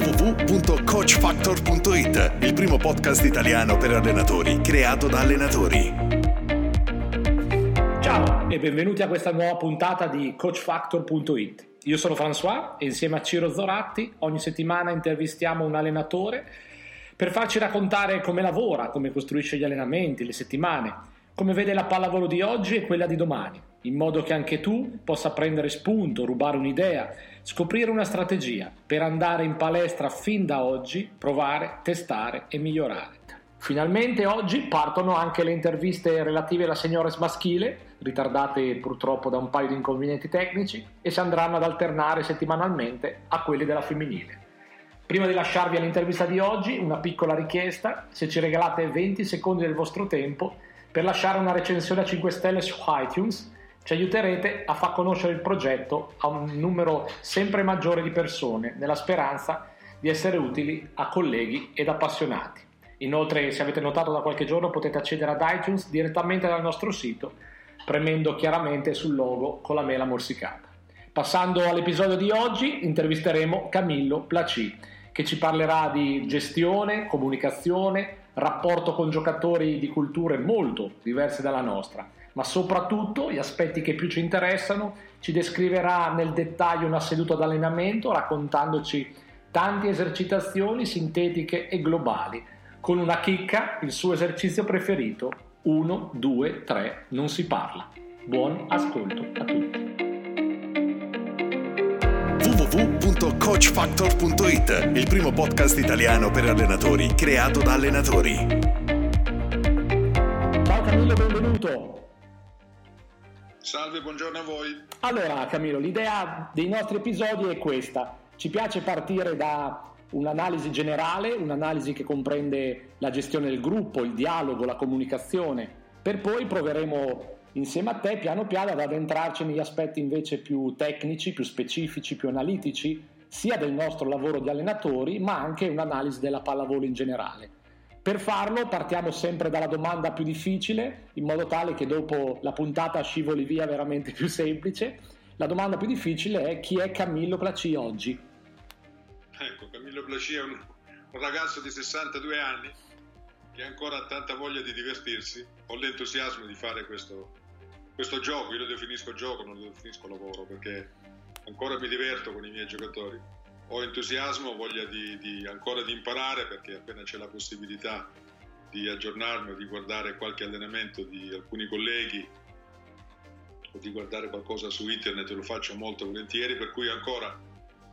www.coachfactor.it Il primo podcast italiano per allenatori creato da allenatori. Ciao e benvenuti a questa nuova puntata di coachfactor.it. Io sono François e insieme a Ciro Zoratti ogni settimana intervistiamo un allenatore per farci raccontare come lavora, come costruisce gli allenamenti, le settimane, come vede la pallavolo di oggi e quella di domani, in modo che anche tu possa prendere spunto, rubare un'idea, scoprire una strategia per andare in palestra fin da oggi, provare, testare e migliorare. Finalmente oggi partono anche le interviste relative alla signores maschile, ritardate purtroppo da un paio di inconvenienti tecnici, e si andranno ad alternare settimanalmente a quelli della femminile. Prima di lasciarvi all'intervista di oggi, una piccola richiesta, se ci regalate 20 secondi del vostro tempo per lasciare una recensione a 5 stelle su iTunes, ci aiuterete a far conoscere il progetto a un numero sempre maggiore di persone, nella speranza di essere utili a colleghi ed appassionati. Inoltre, se avete notato da qualche giorno, potete accedere ad iTunes direttamente dal nostro sito, premendo chiaramente sul logo con la mela morsicata. Passando all'episodio di oggi, intervisteremo Camillo Placi, che ci parlerà di gestione, comunicazione, rapporto con giocatori di culture molto diverse dalla nostra, ma soprattutto gli aspetti che più ci interessano, ci descriverà nel dettaglio una seduta d'allenamento raccontandoci tante esercitazioni sintetiche e globali con una chicca, il suo esercizio preferito. 1, 2, 3, non si parla. Buon ascolto a tutti. www.coachfactor.it Il primo podcast italiano per allenatori creato da allenatori. Ciao Camillo, benvenuto. Salve, buongiorno a voi. Allora Camillo, l'idea dei nostri episodi è questa. Ci piace partire da un'analisi generale, un'analisi che comprende la gestione del gruppo, il dialogo, la comunicazione, per poi proveremo insieme a te piano piano ad addentrarci negli aspetti invece più tecnici, più specifici, più analitici, sia del nostro lavoro di allenatori, ma anche un'analisi della pallavolo in generale. Per farlo partiamo sempre dalla domanda più difficile, in modo tale che dopo la puntata scivoli via veramente più semplice. La domanda più difficile è chi è Camillo Placi oggi? Ecco, Camillo Placi è un, un ragazzo di 62 anni che ancora ha tanta voglia di divertirsi, ho l'entusiasmo di fare questo, questo gioco, io lo definisco gioco, non lo definisco lavoro, perché ancora mi diverto con i miei giocatori. Ho entusiasmo, voglia di, di ancora di imparare perché appena c'è la possibilità di aggiornarmi o di guardare qualche allenamento di alcuni colleghi o di guardare qualcosa su internet lo faccio molto volentieri, per cui ancora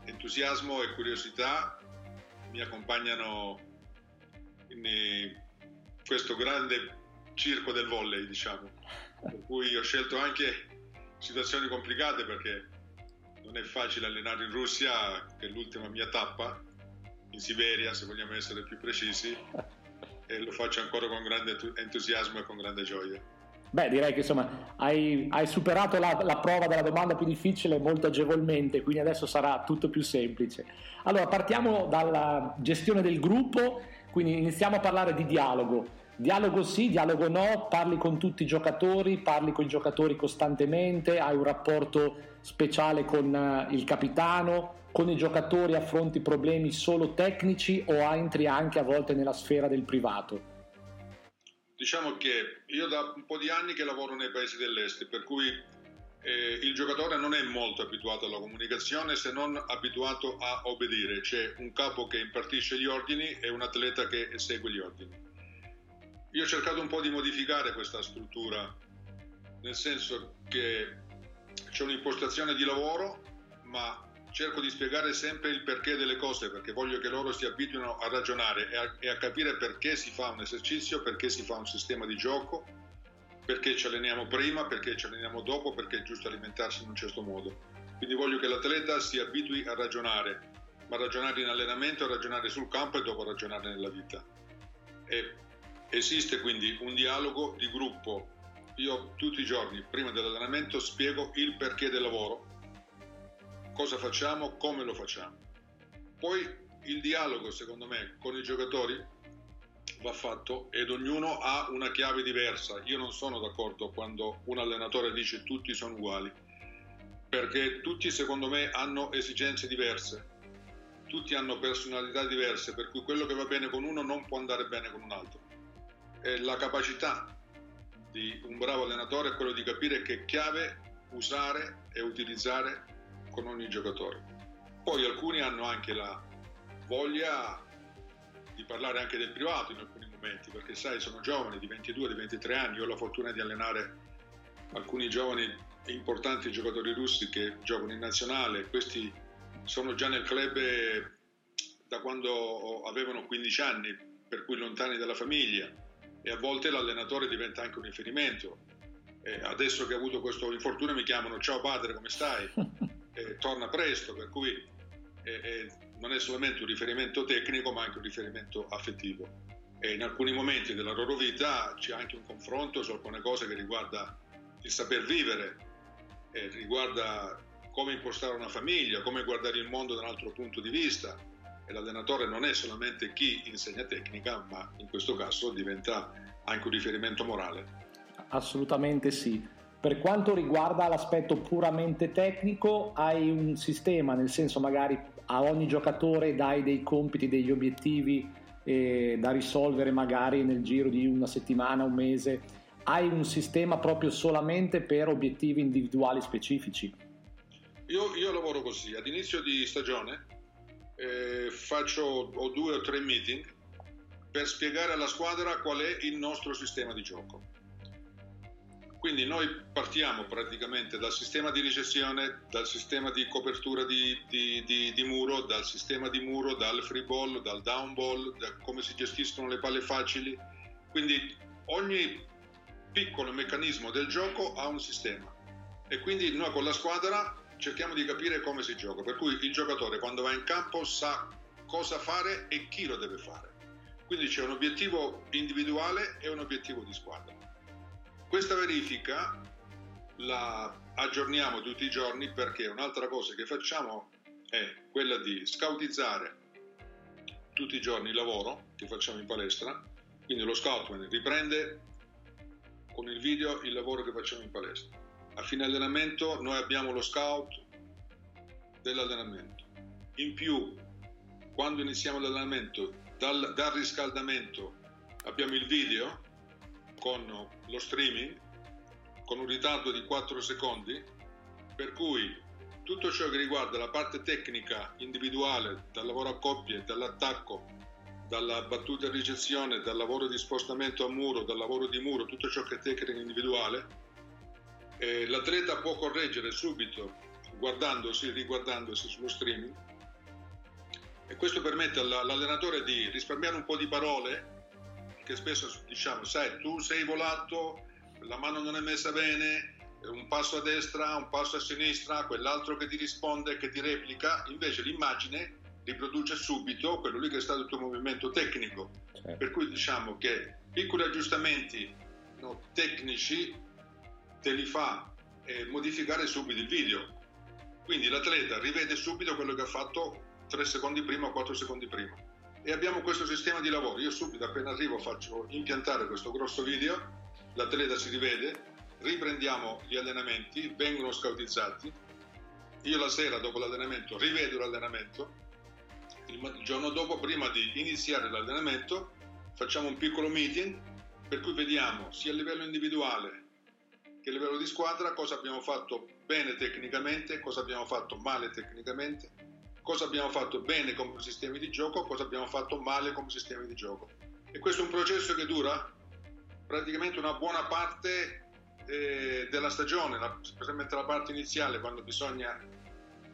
entusiasmo e curiosità mi accompagnano in eh, questo grande circo del volley, diciamo. Per cui ho scelto anche situazioni complicate perché non è facile allenare in Russia, che è l'ultima mia tappa, in Siberia, se vogliamo essere più precisi, e lo faccio ancora con grande entusiasmo e con grande gioia. Beh, direi che insomma hai, hai superato la, la, prova della domanda più difficile molto agevolmente, quindi adesso sarà tutto più semplice. Allora, partiamo dalla gestione del gruppo, quindi iniziamo a parlare di dialogo. Dialogo sì, dialogo no, parli con tutti i giocatori, parli con i giocatori costantemente, hai un rapporto speciale con uh, il capitano, con i giocatori affronti problemi solo tecnici o entri anche a volte nella sfera del privato? Diciamo che io da un po' di anni che lavoro nei paesi dell'est, per cui eh, il giocatore non è molto abituato alla comunicazione se non abituato a obbedire. C'è un capo che impartisce gli ordini e un atleta che esegue gli ordini. Io ho cercato un po' di modificare questa struttura, nel senso che c'è un'impostazione di lavoro, ma cerco di spiegare sempre il perché delle cose, perché voglio che loro si abituino a ragionare e a, e a capire perché si fa un esercizio, perché si fa un sistema di gioco perché ci alleniamo prima, perché ci alleniamo dopo, perché è giusto alimentarsi in un certo modo. Quindi voglio che l'atleta si abitui a ragionare, ma ragionare in allenamento, ragionare sul campo e dopo ragionare nella vita. E esiste quindi un dialogo di gruppo. Io tutti i giorni, prima dell'allenamento, spiego il perché del lavoro, cosa facciamo, come lo facciamo. Poi il dialogo, secondo me, con i giocatori va fatto ed ognuno ha una chiave diversa. Io non sono d'accordo quando un allenatore dice tutti sono uguali, perché tutti secondo me hanno esigenze diverse, tutti hanno personalità diverse, per cui quello che va bene con uno non può andare bene con un altro. E la capacità di un bravo allenatore è quello di capire che chiave usare e utilizzare con ogni giocatore. Poi alcuni hanno anche la voglia di parlare anche del privato in alcuni momenti, perché sai, sono giovani di 22, di 23 anni, io ho la fortuna di allenare alcuni giovani importanti giocatori russi che giocano in nazionale, questi sono già nel club eh, da quando avevano 15 anni, per cui lontani dalla famiglia e a volte l'allenatore diventa anche un riferimento. E adesso che ho avuto questo infortunio mi chiamano ciao padre come stai? E torna presto, per cui e, e non è solamente un riferimento tecnico ma anche un riferimento affettivo e in alcuni momenti della loro vita c'è anche un confronto su alcune cose che riguarda il saper vivere, eh, riguarda come impostare una famiglia, come guardare il mondo da un altro punto di vista e l'allenatore non è solamente chi insegna tecnica ma in questo caso diventa anche un riferimento morale. Assolutamente sì. Per quanto riguarda l'aspetto puramente tecnico, hai un sistema, nel senso magari a ogni giocatore dai dei compiti, degli obiettivi eh, da risolvere magari nel giro di una settimana, un mese. Hai un sistema proprio solamente per obiettivi individuali specifici? Io, io lavoro così, ad inizio di stagione eh, faccio ho due o tre meeting per spiegare alla squadra qual è il nostro sistema di gioco quindi noi partiamo praticamente dal sistema di ricezione, dal sistema di copertura di, di, di, di, muro, dal sistema di muro, dal free ball, dal down ball, da come si gestiscono le palle facili. Quindi ogni piccolo meccanismo del gioco ha un sistema e quindi noi con la squadra cerchiamo di capire come si gioca. Per cui il giocatore quando va in campo sa cosa fare e chi lo deve fare. Quindi c'è un obiettivo individuale e un obiettivo di squadra. Questa verifica la aggiorniamo tutti i giorni perché un'altra cosa che facciamo è quella di scoutizzare tutti i giorni il lavoro che facciamo in palestra, quindi lo scoutman riprende con il video il lavoro che facciamo in palestra. A fine allenamento noi abbiamo lo scout dell'allenamento. In più, quando iniziamo l'allenamento, dal, dal riscaldamento abbiamo il video con lo streaming con un ritardo di 4 secondi, per cui tutto ciò che riguarda la parte tecnica individuale, dal lavoro a coppie, dall'attacco, dalla battuta e ricezione, dal lavoro di spostamento a muro, dal lavoro di muro, tutto ciò che è tecnica individuale, eh, l'atleta può correggere subito guardandosi, riguardandosi sullo streaming e questo permette all'allenatore di risparmiare un po' di parole che spesso diciamo, sai, tu sei volato, la mano non è messa bene, un passo a destra, un passo a sinistra, quell'altro che ti risponde, che ti replica, invece l'immagine riproduce subito quello lì che è stato il tuo movimento tecnico. Certo. Per cui diciamo che piccoli aggiustamenti no, tecnici te li fa eh, modificare subito il video. Quindi l'atleta rivede subito quello che ha fatto 3 secondi prima o 4 secondi prima. E abbiamo questo sistema di lavoro. Io subito appena arrivo faccio impiantare questo grosso video, l'atleta si rivede, riprendiamo gli allenamenti, vengono scautizzati, io la sera dopo l'allenamento rivedo l'allenamento, il giorno dopo prima di iniziare l'allenamento facciamo un piccolo meeting per cui vediamo sia a livello individuale che a livello di squadra cosa abbiamo fatto bene tecnicamente, cosa abbiamo fatto male tecnicamente, cosa abbiamo fatto bene come sistemi di gioco, cosa abbiamo fatto male come sistemi di gioco. E questo è un processo che dura praticamente una buona parte eh, della stagione, specialmente la parte iniziale, quando bisogna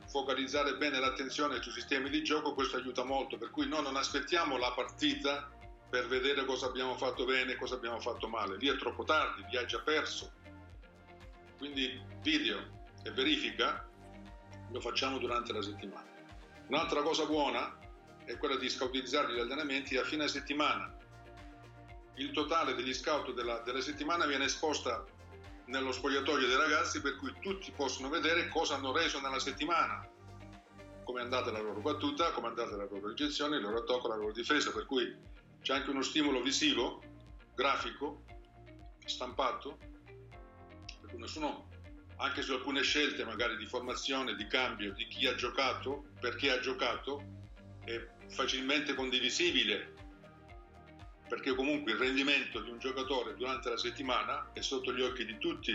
focalizzare bene l'attenzione sui sistemi di gioco, questo aiuta molto, per cui noi non aspettiamo la partita per vedere cosa abbiamo fatto bene e cosa abbiamo fatto male, lì è troppo tardi, lì hai già perso. Quindi video e verifica lo facciamo durante la settimana. Un'altra cosa buona è quella di scautizzare gli allenamenti a fine settimana. Il totale degli scout della, della settimana viene esposta nello spogliatoio dei ragazzi per cui tutti possono vedere cosa hanno reso nella settimana, come è andata la loro battuta, come è andata la loro ricezione, il loro attacco, la loro difesa, per cui c'è anche uno stimolo visivo, grafico, stampato, per cui nessuno, anche su alcune scelte magari di formazione, di cambio, di chi ha giocato, perché ha giocato, è facilmente condivisibile perché comunque il rendimento di un giocatore durante la settimana è sotto gli occhi di tutti,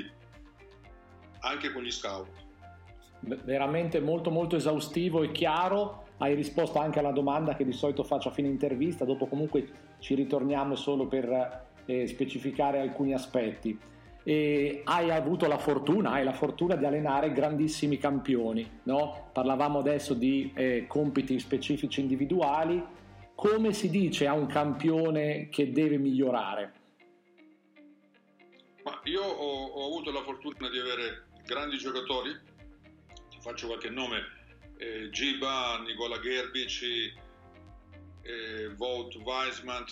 anche con gli scout. Veramente molto molto esaustivo e chiaro, hai risposto anche alla domanda che di solito faccio a fine intervista, dopo comunque ci ritorniamo solo per eh, specificare alcuni aspetti. E hai avuto la fortuna, hai la fortuna di allenare grandissimi campioni, no? parlavamo adesso di eh, compiti specifici individuali, come si dice a un campione che deve migliorare? Ma io ho, ho, avuto la fortuna di avere grandi giocatori, ti faccio qualche nome, eh, Giba, Nicola Gerbici, eh, Vout Weisman,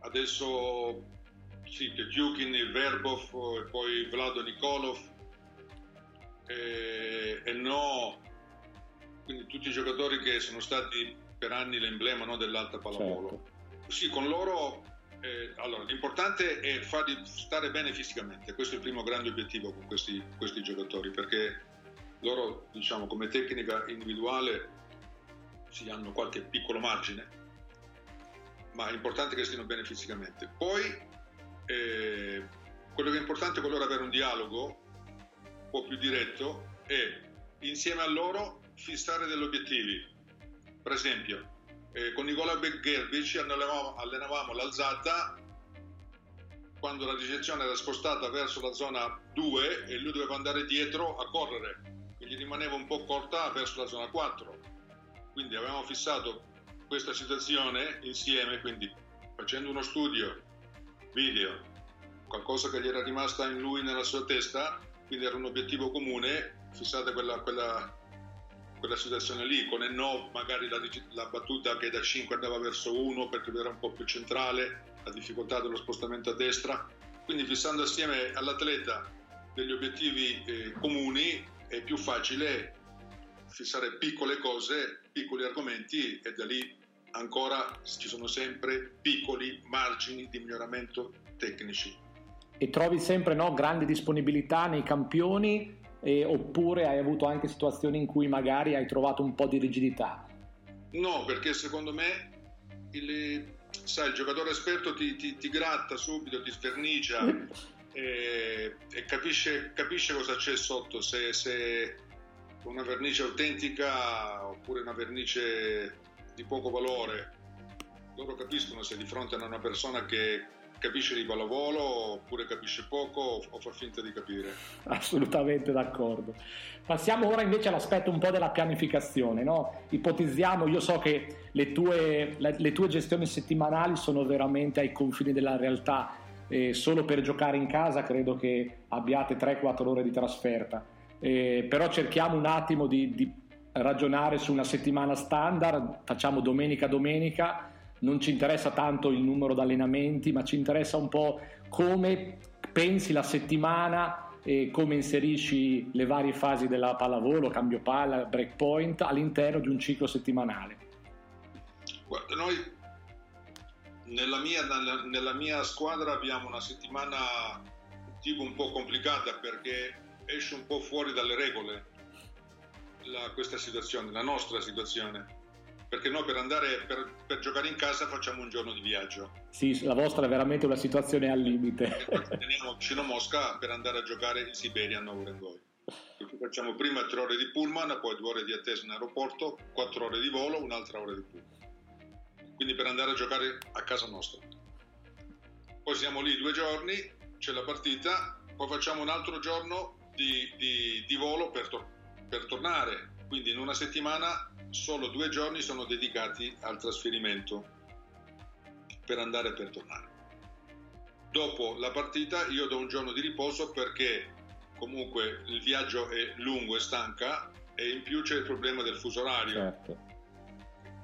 adesso sì, Tetyukin, Verbov e poi Vlado Nikolov eh, e no, quindi tutti i giocatori che sono stati per anni l'emblema no, dell'alta pallavolo. Certo. Sì, con loro eh, allora, l'importante è farli stare bene fisicamente, questo è il primo grande obiettivo con questi, questi giocatori, perché loro, diciamo, come tecnica individuale sì, hanno qualche piccolo margine, ma è importante che stiano bene fisicamente. Poi, eh, quello che è importante con loro è avere un dialogo un po' più diretto e insieme a loro fissare degli obiettivi per esempio, eh, con Nicola Gerbic allenavamo, allenavamo l'alzata quando la ricezione era spostata verso la zona 2 e lui doveva andare dietro a correre, e gli rimaneva un po' corta verso la zona 4. Quindi avevamo fissato questa situazione insieme, quindi facendo uno studio video, qualcosa che gli era rimasta in lui nella sua testa, quindi era un obiettivo comune, fissate quella, quella quella situazione lì, con no magari la, la, battuta che da 5 andava verso 1 perché era un po' più centrale, la difficoltà dello spostamento a destra, quindi fissando assieme all'atleta degli obiettivi eh, comuni è più facile fissare piccole cose, piccoli argomenti e da lì ancora ci sono sempre piccoli margini di miglioramento tecnici. E trovi sempre no, grande disponibilità nei campioni eh, oppure hai avuto anche situazioni in cui magari hai trovato un po' di rigidità? No, perché secondo me il, sai, il giocatore esperto ti, ti, ti, gratta subito, ti svernicia e, e capisce, capisce, cosa c'è sotto, se, se una vernice autentica oppure una vernice di poco valore. Loro capiscono se di fronte a una persona che capisce di pallavolo oppure capisce poco o fa finta di capire. Assolutamente d'accordo. Passiamo ora invece all'aspetto un po' della pianificazione. No? Ipotizziamo, io so che le tue, le tue gestioni settimanali sono veramente ai confini della realtà. Eh, solo per giocare in casa credo che abbiate 3-4 ore di trasferta. Eh, però cerchiamo un attimo di, di ragionare su una settimana standard, facciamo domenica domenica non ci interessa tanto il numero di allenamenti, ma ci interessa un po' come pensi la settimana e come inserisci le varie fasi della pallavolo, cambio palla, break point all'interno di un ciclo settimanale. Guarda, noi nella mia, nella, mia squadra abbiamo una settimana tipo un po' complicata perché esce un po' fuori dalle regole la, questa situazione, la nostra situazione perché noi per andare per, per, giocare in casa facciamo un giorno di viaggio. Sì, la vostra è veramente una situazione al limite. Teniamo vicino Mosca per andare a giocare in Siberia a Novorengoi. Facciamo prima tre ore di pullman, poi due ore di attesa in aeroporto, quattro ore di volo, un'altra ora di pullman. Quindi per andare a giocare a casa nostra. Poi siamo lì due giorni, c'è la partita, poi facciamo un altro giorno di, di, di volo per, to- per tornare. Quindi in una settimana solo due giorni sono dedicati al trasferimento per andare e per tornare. Dopo la partita io do un giorno di riposo perché comunque il viaggio è lungo e stanca e in più c'è il problema del fuso orario. Certo.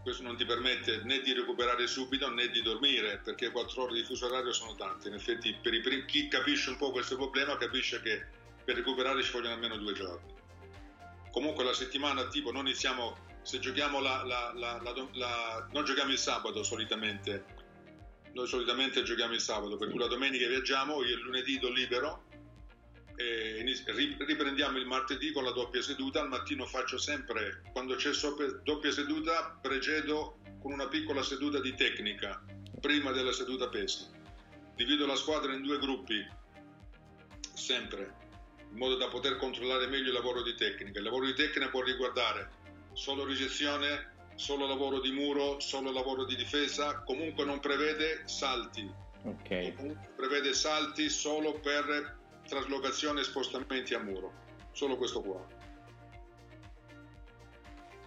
Questo non ti permette né di recuperare subito né di dormire perché quattro ore di fuso orario sono tante. In effetti per i, chi capisce un po' questo problema capisce che per recuperare ci vogliono almeno due giorni. Comunque la settimana tipo noi iniziamo, se giochiamo la, la, la, non giochiamo il sabato solitamente, noi solitamente giochiamo il sabato, per cui la domenica viaggiamo, io il lunedì do libero e riprendiamo il martedì con la doppia seduta. Al mattino faccio sempre, quando c'è doppia seduta, precedo con una piccola seduta di tecnica prima della seduta pesi. Divido la squadra in due gruppi, sempre, in modo da poter controllare meglio il lavoro di tecnica. Il lavoro di tecnica può riguardare solo ricezione, solo lavoro di muro, solo lavoro di difesa, comunque non prevede salti. Okay. Comunque prevede salti solo per traslocazione e spostamenti a muro, solo questo qua.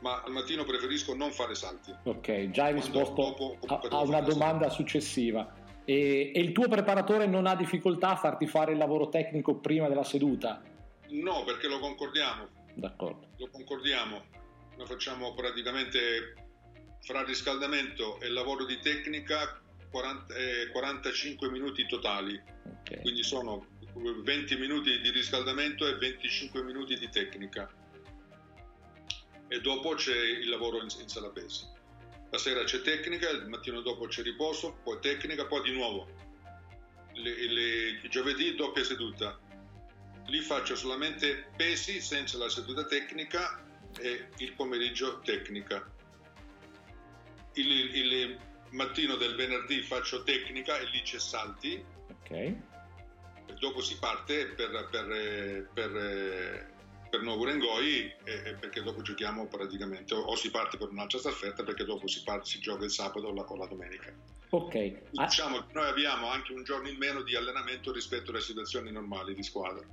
Ma al mattino preferisco non fare salti. Ok, già hai risposto a, a una domanda salti. successiva. E, e, il tuo preparatore non ha difficoltà a farti fare il lavoro tecnico prima della seduta? No, perché lo concordiamo. D'accordo. Lo concordiamo. Noi facciamo praticamente fra riscaldamento e lavoro di tecnica 40, eh, 45 minuti totali. Okay. Quindi sono 20 minuti di riscaldamento e 25 minuti di tecnica. E dopo c'è il lavoro in, in sala pesi. La sera c'è tecnica, il mattino dopo c'è riposo, poi tecnica, poi di nuovo. Le, le, giovedì doppia seduta. Lì faccio solamente pesi senza la seduta tecnica e il pomeriggio tecnica. Il, il, il mattino del venerdì faccio tecnica e lì c'è salti. Ok dopo si parte per, per, per, per Nuovo Rengoi eh, perché dopo giochiamo praticamente o, o, si parte per un'altra staffetta perché dopo si, parte, si gioca il sabato o la, o la domenica. Ok. Diciamo che noi abbiamo anche un giorno in meno di allenamento rispetto alle situazioni normali di squadra.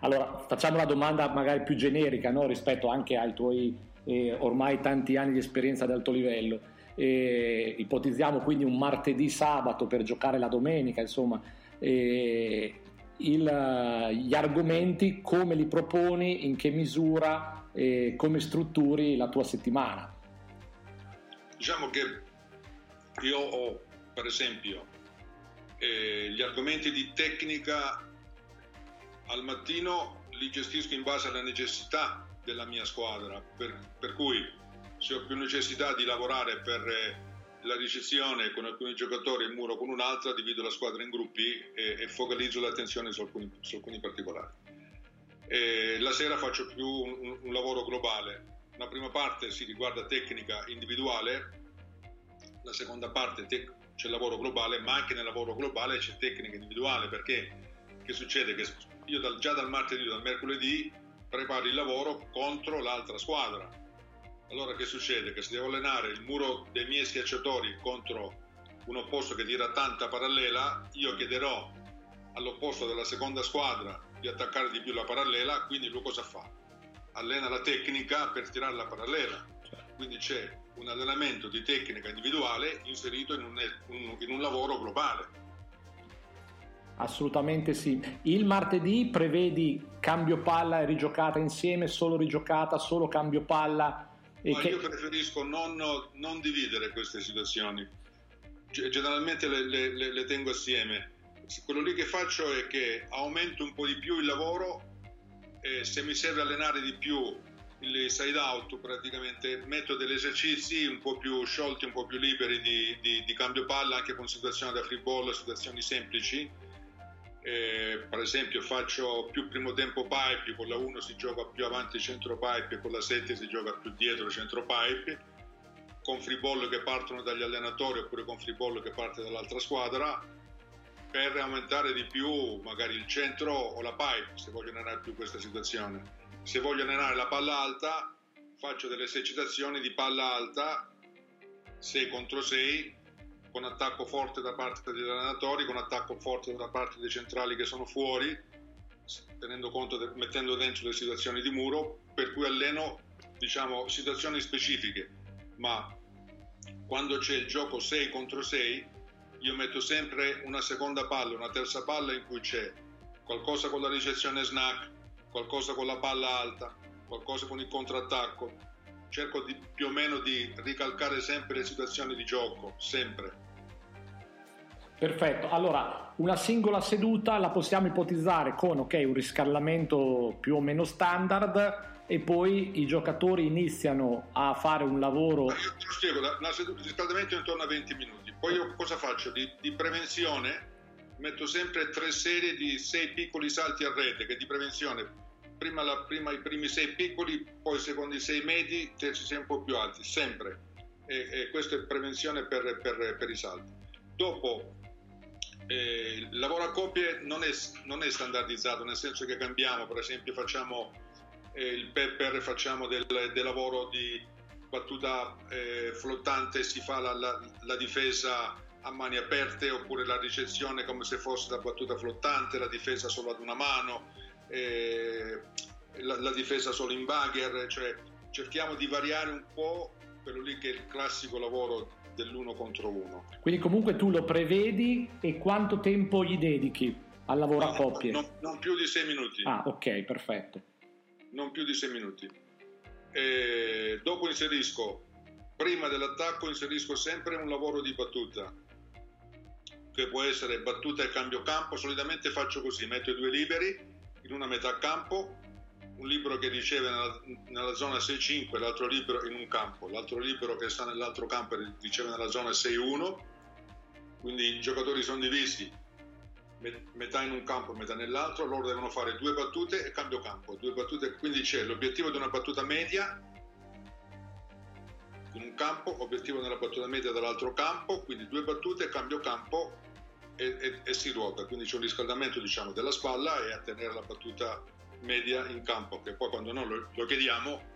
Allora facciamo la domanda magari più generica no? rispetto anche ai tuoi eh, ormai tanti anni di esperienza ad alto livello. Eh, ipotizziamo quindi un martedì sabato per giocare la domenica, insomma, eh, il, gli argomenti, come li proponi, in che misura, eh, come strutturi la tua settimana. Diciamo che io ho, per esempio, eh, gli argomenti di tecnica al mattino li gestisco in base alla necessità della mia squadra, per, per cui se ho più necessità di lavorare per la ricezione con alcuni giocatori e il muro con un'altra, divido la squadra in gruppi e, e focalizzo l'attenzione su alcuni, su alcuni particolari. E la sera faccio più un, un, lavoro globale. Una prima parte si riguarda tecnica individuale, la seconda parte te- c'è il lavoro globale, ma anche nel lavoro globale c'è tecnica individuale perché che succede? Che io dal, già dal martedì o dal mercoledì preparo il lavoro contro l'altra squadra allora che succede? Che se devo allenare il muro dei miei schiacciatori contro un opposto che tira tanta parallela, io chiederò all'opposto della seconda squadra di attaccare di più la parallela, quindi lui cosa fa? Allena la tecnica per tirare la parallela. Quindi c'è un allenamento di tecnica individuale inserito in un, in un lavoro globale. Assolutamente sì. Il martedì prevedi cambio palla e rigiocata insieme, solo rigiocata, solo cambio palla ma che... Io preferisco non, non, dividere queste situazioni, generalmente le, le, le, tengo assieme. Quello lì che faccio è che aumento un po' di più il lavoro e se mi serve allenare di più il side out praticamente metto degli esercizi un po' più sciolti, un po' più liberi di, di, di cambio palla anche con situazioni da free ball, situazioni semplici eh, per esempio faccio più primo tempo pipe, con la 1 si gioca più avanti centro pipe, con la 7 si gioca più dietro centro pipe con free ball che partono dagli allenatori oppure con free ball che parte dall'altra squadra per aumentare di più magari il centro o la pipe se voglio allenare più questa situazione. Se voglio allenare la palla alta faccio delle esercitazioni di palla alta 6 contro 6 con attacco forte da parte degli allenatori, con attacco forte da parte dei centrali che sono fuori, tenendo conto, de, mettendo dentro le situazioni di muro, per cui alleno diciamo situazioni specifiche, ma quando c'è il gioco 6 contro 6 io metto sempre una seconda palla, una terza palla in cui c'è qualcosa con la ricezione snack, qualcosa con la palla alta, qualcosa con il contrattacco, cerco di, più o meno di ricalcare sempre le situazioni di gioco, sempre. Perfetto, allora una singola seduta la possiamo ipotizzare con okay, un riscaldamento più o meno standard e poi i giocatori iniziano a fare un lavoro... Ma spiego, la, la seduta, il riscaldamento è intorno a 20 minuti, poi io cosa faccio? Di, di prevenzione metto sempre tre serie di sei piccoli salti a rete che di prevenzione prima, la, prima, i primi sei piccoli, poi i secondi sei medi, terzi sei un po' più alti, sempre. E, e questa è prevenzione per, per, per i salti. Dopo, eh, il lavoro a coppie non è, non è, standardizzato, nel senso che cambiamo, per esempio facciamo eh, il pepper, facciamo del, del, lavoro di battuta eh, flottante, si fa la, la, la difesa a mani aperte oppure la ricezione come se fosse la battuta flottante, la difesa solo ad una mano, eh, la, la, difesa solo in bagger, cioè cerchiamo di variare un po' quello lì che è il classico lavoro dell'uno contro uno. Quindi comunque tu lo prevedi e quanto tempo gli dedichi al lavoro no, a coppie? Non, non, più di sei minuti. Ah, ok, perfetto. Non più di sei minuti. E dopo inserisco, prima dell'attacco inserisco sempre un lavoro di battuta che può essere battuta e cambio campo, solitamente faccio così, metto i due liberi in una metà campo, un libro che riceve nella, nella zona 6-5, l'altro libro in un campo, l'altro libro che sta nell'altro campo riceve nella zona 6-1, quindi i giocatori sono divisi metà in un campo e metà nell'altro, loro devono fare due battute e cambio campo, due battute, quindi c'è l'obiettivo di una battuta media in un campo, obiettivo della battuta media dall'altro campo, quindi due battute, cambio campo e, e, e, si ruota, quindi c'è un riscaldamento diciamo, della spalla e a tenere la battuta media in campo, che poi quando noi lo, lo chiediamo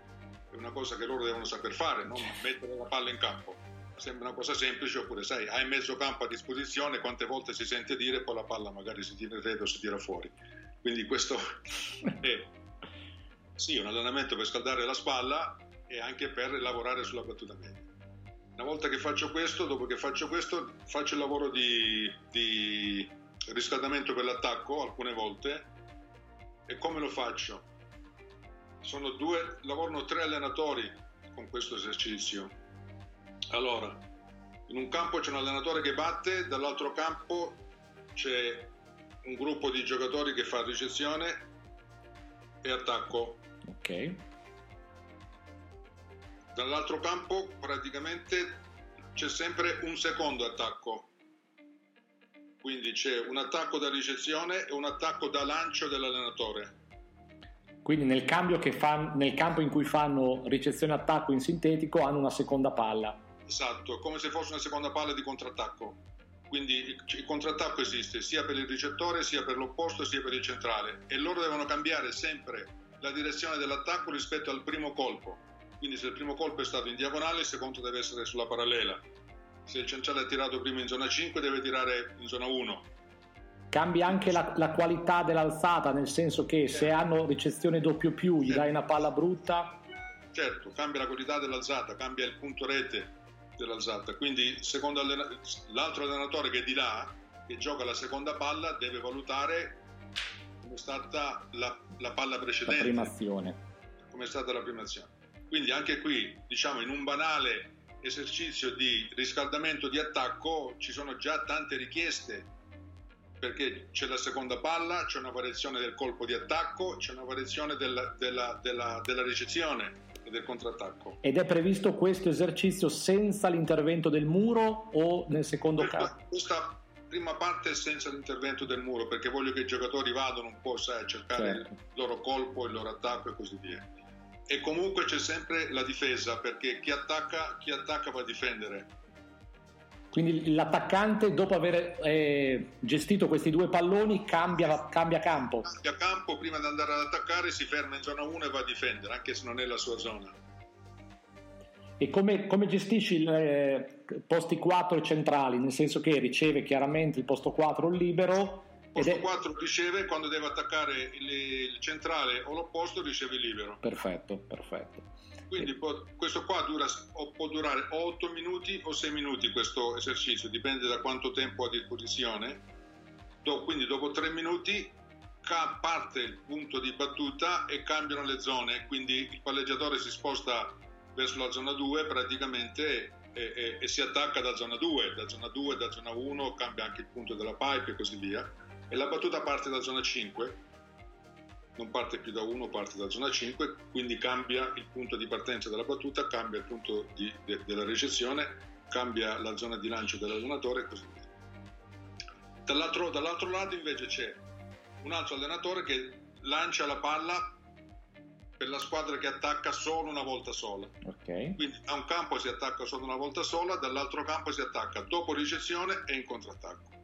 è una cosa che loro devono saper fare, non mettere la palla in campo. Sembra una cosa semplice, oppure sai, hai mezzo campo a disposizione, quante volte si sente dire, poi la palla magari si tira in rete o si tira fuori. Quindi questo è sì, un allenamento per scaldare la spalla e anche per lavorare sulla battuta media. Una volta che faccio questo, dopo che faccio questo, faccio il lavoro di, di riscaldamento per l'attacco alcune volte. E come lo faccio? Sono due, lavorano tre allenatori con questo esercizio. Allora, in un campo c'è un allenatore che batte, dall'altro campo c'è un gruppo di giocatori che fa ricezione e attacco. Ok dall'altro campo praticamente c'è sempre un secondo attacco. Quindi c'è un attacco da ricezione e un attacco da lancio dell'allenatore. Quindi nel, fa, nel campo in cui fanno ricezione e attacco in sintetico hanno una seconda palla. Esatto, come se fosse una seconda palla di contrattacco. Quindi il, il contrattacco esiste sia per il ricettore, sia per l'opposto, sia per il centrale. E loro devono cambiare sempre la direzione dell'attacco rispetto al primo colpo quindi se il primo colpo è stato in diagonale, il secondo deve essere sulla parallela. Se il centrale ha tirato prima in zona 5, deve tirare in zona 1. Cambia anche la, la qualità dell'alzata, nel senso che certo. se hanno ricezione doppio più, gli certo. dai una palla brutta. Certo, cambia la qualità dell'alzata, cambia il punto rete dell'alzata. Quindi allena- l'altro allenatore che è di là, che gioca la seconda palla, deve valutare come è stata la, la palla precedente. La prima azione. Come è stata la prima azione. Quindi anche qui, diciamo, in un banale esercizio di riscaldamento di attacco ci sono già tante richieste perché c'è la seconda palla, c'è una variazione del colpo di attacco, c'è una variazione della, della, della, della ricezione e del contrattacco. Ed è previsto questo esercizio senza l'intervento del muro o nel secondo caso? Questa prima parte è senza l'intervento del muro perché voglio che i giocatori vadano un po' sai, a cercare certo. il loro colpo, il loro attacco e così via e comunque c'è sempre la difesa perché chi attacca, chi attacca va a difendere. Quindi l'attaccante dopo aver eh, gestito questi due palloni cambia, cambia campo. Cambia campo, prima di andare ad attaccare si ferma in zona 1 e va a difendere, anche se non è la sua zona. E come, come gestisci i eh, posti 4 centrali? Nel senso che riceve chiaramente il posto 4 libero. Posto 4 riceve quando deve attaccare il, il, centrale o l'opposto riceve libero. Perfetto, perfetto. Quindi e... può, questo qua dura, può durare 8 minuti o 6 minuti questo esercizio, dipende da quanto tempo ha a disposizione. Quindi dopo 3 minuti parte il punto di battuta e cambiano le zone, quindi il palleggiatore si sposta verso la zona 2 praticamente e, e, e, si attacca da zona 2, da zona 2, da zona 1 cambia anche il punto della pipe e così via e la battuta parte da zona 5 non parte più da 1, parte da zona 5 quindi cambia il punto di partenza della battuta, cambia il punto di, de, della ricezione cambia la zona di lancio dell'allenatore e così via dall'altro, dall'altro lato invece c'è un altro allenatore che lancia la palla per la squadra che attacca solo una volta sola. Okay. Quindi a un campo si attacca solo una volta sola, dall'altro campo si attacca dopo ricezione e in contrattacco.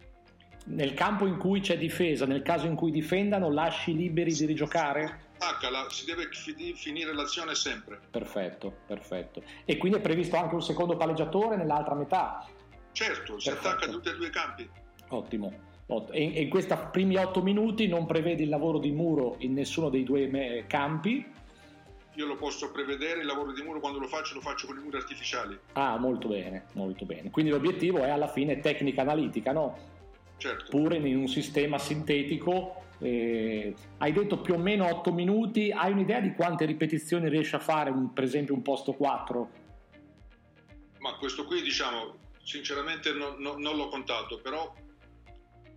Nel campo in cui c'è difesa, nel caso in cui difendano, lasci liberi di rigiocare? Attacca, la, si deve finire l'azione sempre. Perfetto, perfetto. E quindi è previsto anche un secondo palleggiatore nell'altra metà? Certo, si attacca a tutti e due i campi. Ottimo. E in questi primi otto minuti non prevedi il lavoro di muro in nessuno dei due campi, io lo posso prevedere, il lavoro di muro quando lo faccio lo faccio con i muri artificiali. Ah, molto bene, molto bene. Quindi l'obiettivo è alla fine tecnica analitica, no? Certo. Pure in un sistema sintetico. Eh, hai detto più o meno 8 minuti, hai un'idea di quante ripetizioni riesci a fare, un, per esempio, un posto 4? Ma questo qui, diciamo, sinceramente no, no, non l'ho contato, però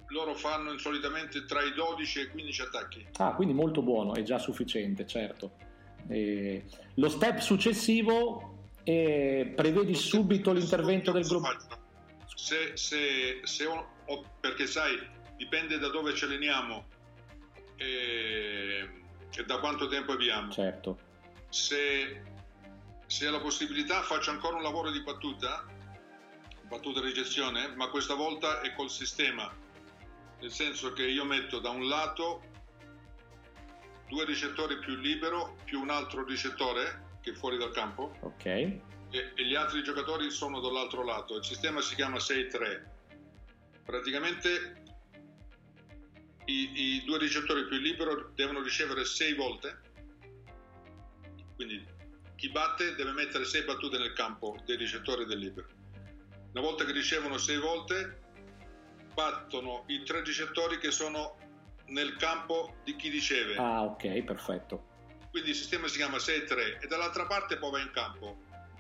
loro fanno solitamente tra i 12 e i 15 attacchi. Ah, quindi molto buono, è già sufficiente, certo. Eh, lo step successivo eh, prevedi subito l'intervento del gruppo. Se, se, se perché sai, dipende da dove ci alleniamo e, e da quanto tempo abbiamo. Certo. Se, se ho la possibilità faccio ancora un lavoro di battuta, battuta ricezione, ma questa volta è col sistema, nel senso che io metto da un lato due ricettori più libero più un altro ricettore che è fuori dal campo. Ok. E, e gli altri giocatori sono dall'altro lato. Il sistema si chiama 6-3. Praticamente i, i, due ricettori più libero devono ricevere 6 volte. Quindi chi batte deve mettere 6 battute nel campo dei ricettori del libero. Una volta che ricevono 6 volte, battono i tre ricettori che sono nel campo di chi riceve. Ah, ok, perfetto. Quindi il sistema si chiama 6-3 e dall'altra parte poi va in campo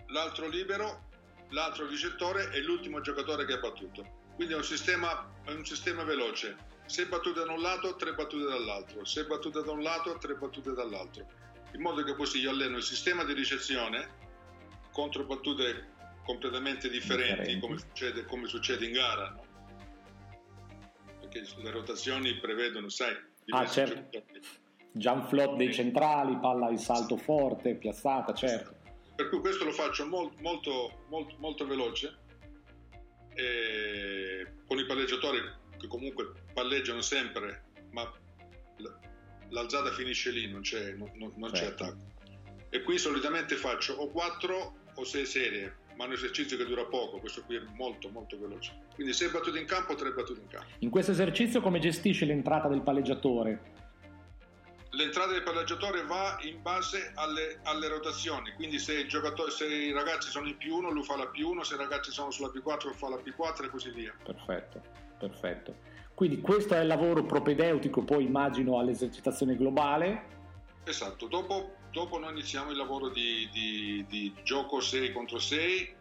l'altro libero, l'altro ricettore e l'ultimo giocatore che ha battuto. Quindi è un sistema, è un sistema veloce. 6 battute da un lato, 3 battute dall'altro. 6 battute da un lato, 3 battute dall'altro. In modo che così io alleno il sistema di ricezione contro battute completamente differenti. Come, succede, come succede in gara. No? perché le rotazioni prevedono, sai, ah, certo. Jump flop dei centrali, palla in salto forte, piazzata, certo. Per cui questo lo faccio molto, molto, molto, molto veloce, e con i palleggiatori che comunque palleggiano sempre, ma l'alzata finisce lì, non c'è, non, non certo. c'è attacco. E qui solitamente faccio o 4 o 6 serie, ma è un esercizio che dura poco, questo qui è molto molto veloce. Quindi 6 battute in campo, 3 battute in campo. In questo esercizio come gestisci l'entrata del palleggiatore? L'entrata del palleggiatore va in base alle, alle rotazioni, quindi se, se, i ragazzi sono in più 1 lui fa la più 1, se i ragazzi sono sulla P4 fa la P4 e così via. Perfetto, perfetto. Quindi questo è il lavoro propedeutico, poi immagino all'esercitazione globale. Esatto, dopo dopo noi iniziamo il lavoro di, di, di gioco 6 contro 6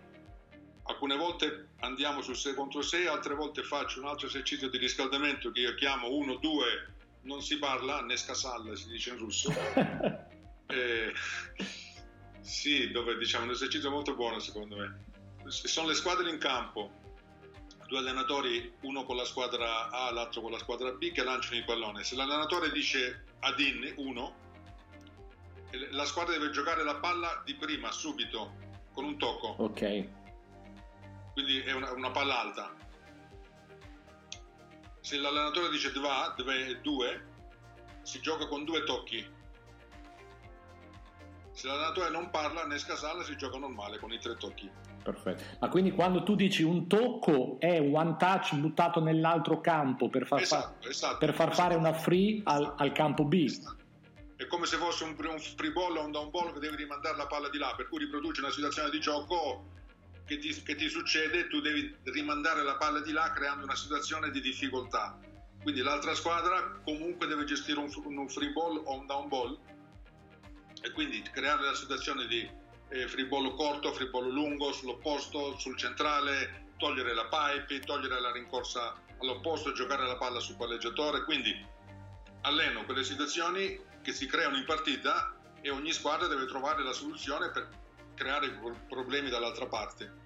alcune volte andiamo sul 6 contro 6 altre volte faccio un altro esercizio di riscaldamento che io chiamo 1 2 non si parla nescasal si dice in russo eh, sì dove diciamo un esercizio molto buono secondo me sono le squadre in campo due allenatori uno con la squadra A l'altro con la squadra B che lanciano il pallone se l'allenatore dice Adin 1 la squadra deve giocare la palla di prima, subito, con un tocco. Ok. Quindi è una, una palla alta. Se l'allenatore dice due, due, due, si gioca con due tocchi. Se l'allenatore non parla, né scasalla, si gioca normale con i tre tocchi. Perfetto. Ma quindi quando tu dici un tocco è un one touch buttato nell'altro campo per far, Esatto, fa- esatto. per far fare una free al, al campo B. È come se fosse un, un free ball o un down ball che devi rimandare la palla di là, per cui riproduci una situazione di gioco che ti, che ti succede tu devi rimandare la palla di là creando una situazione di difficoltà. Quindi l'altra squadra comunque deve gestire un, un free ball o un down ball e quindi creare la situazione di eh, free ball corto, free ball lungo, sull'opposto, sul centrale, togliere la pipe, togliere la rincorsa all'opposto, giocare la palla sul palleggiatore. Quindi alleno quelle situazioni che si creano in partita e ogni squadra deve trovare la soluzione per creare problemi dall'altra parte.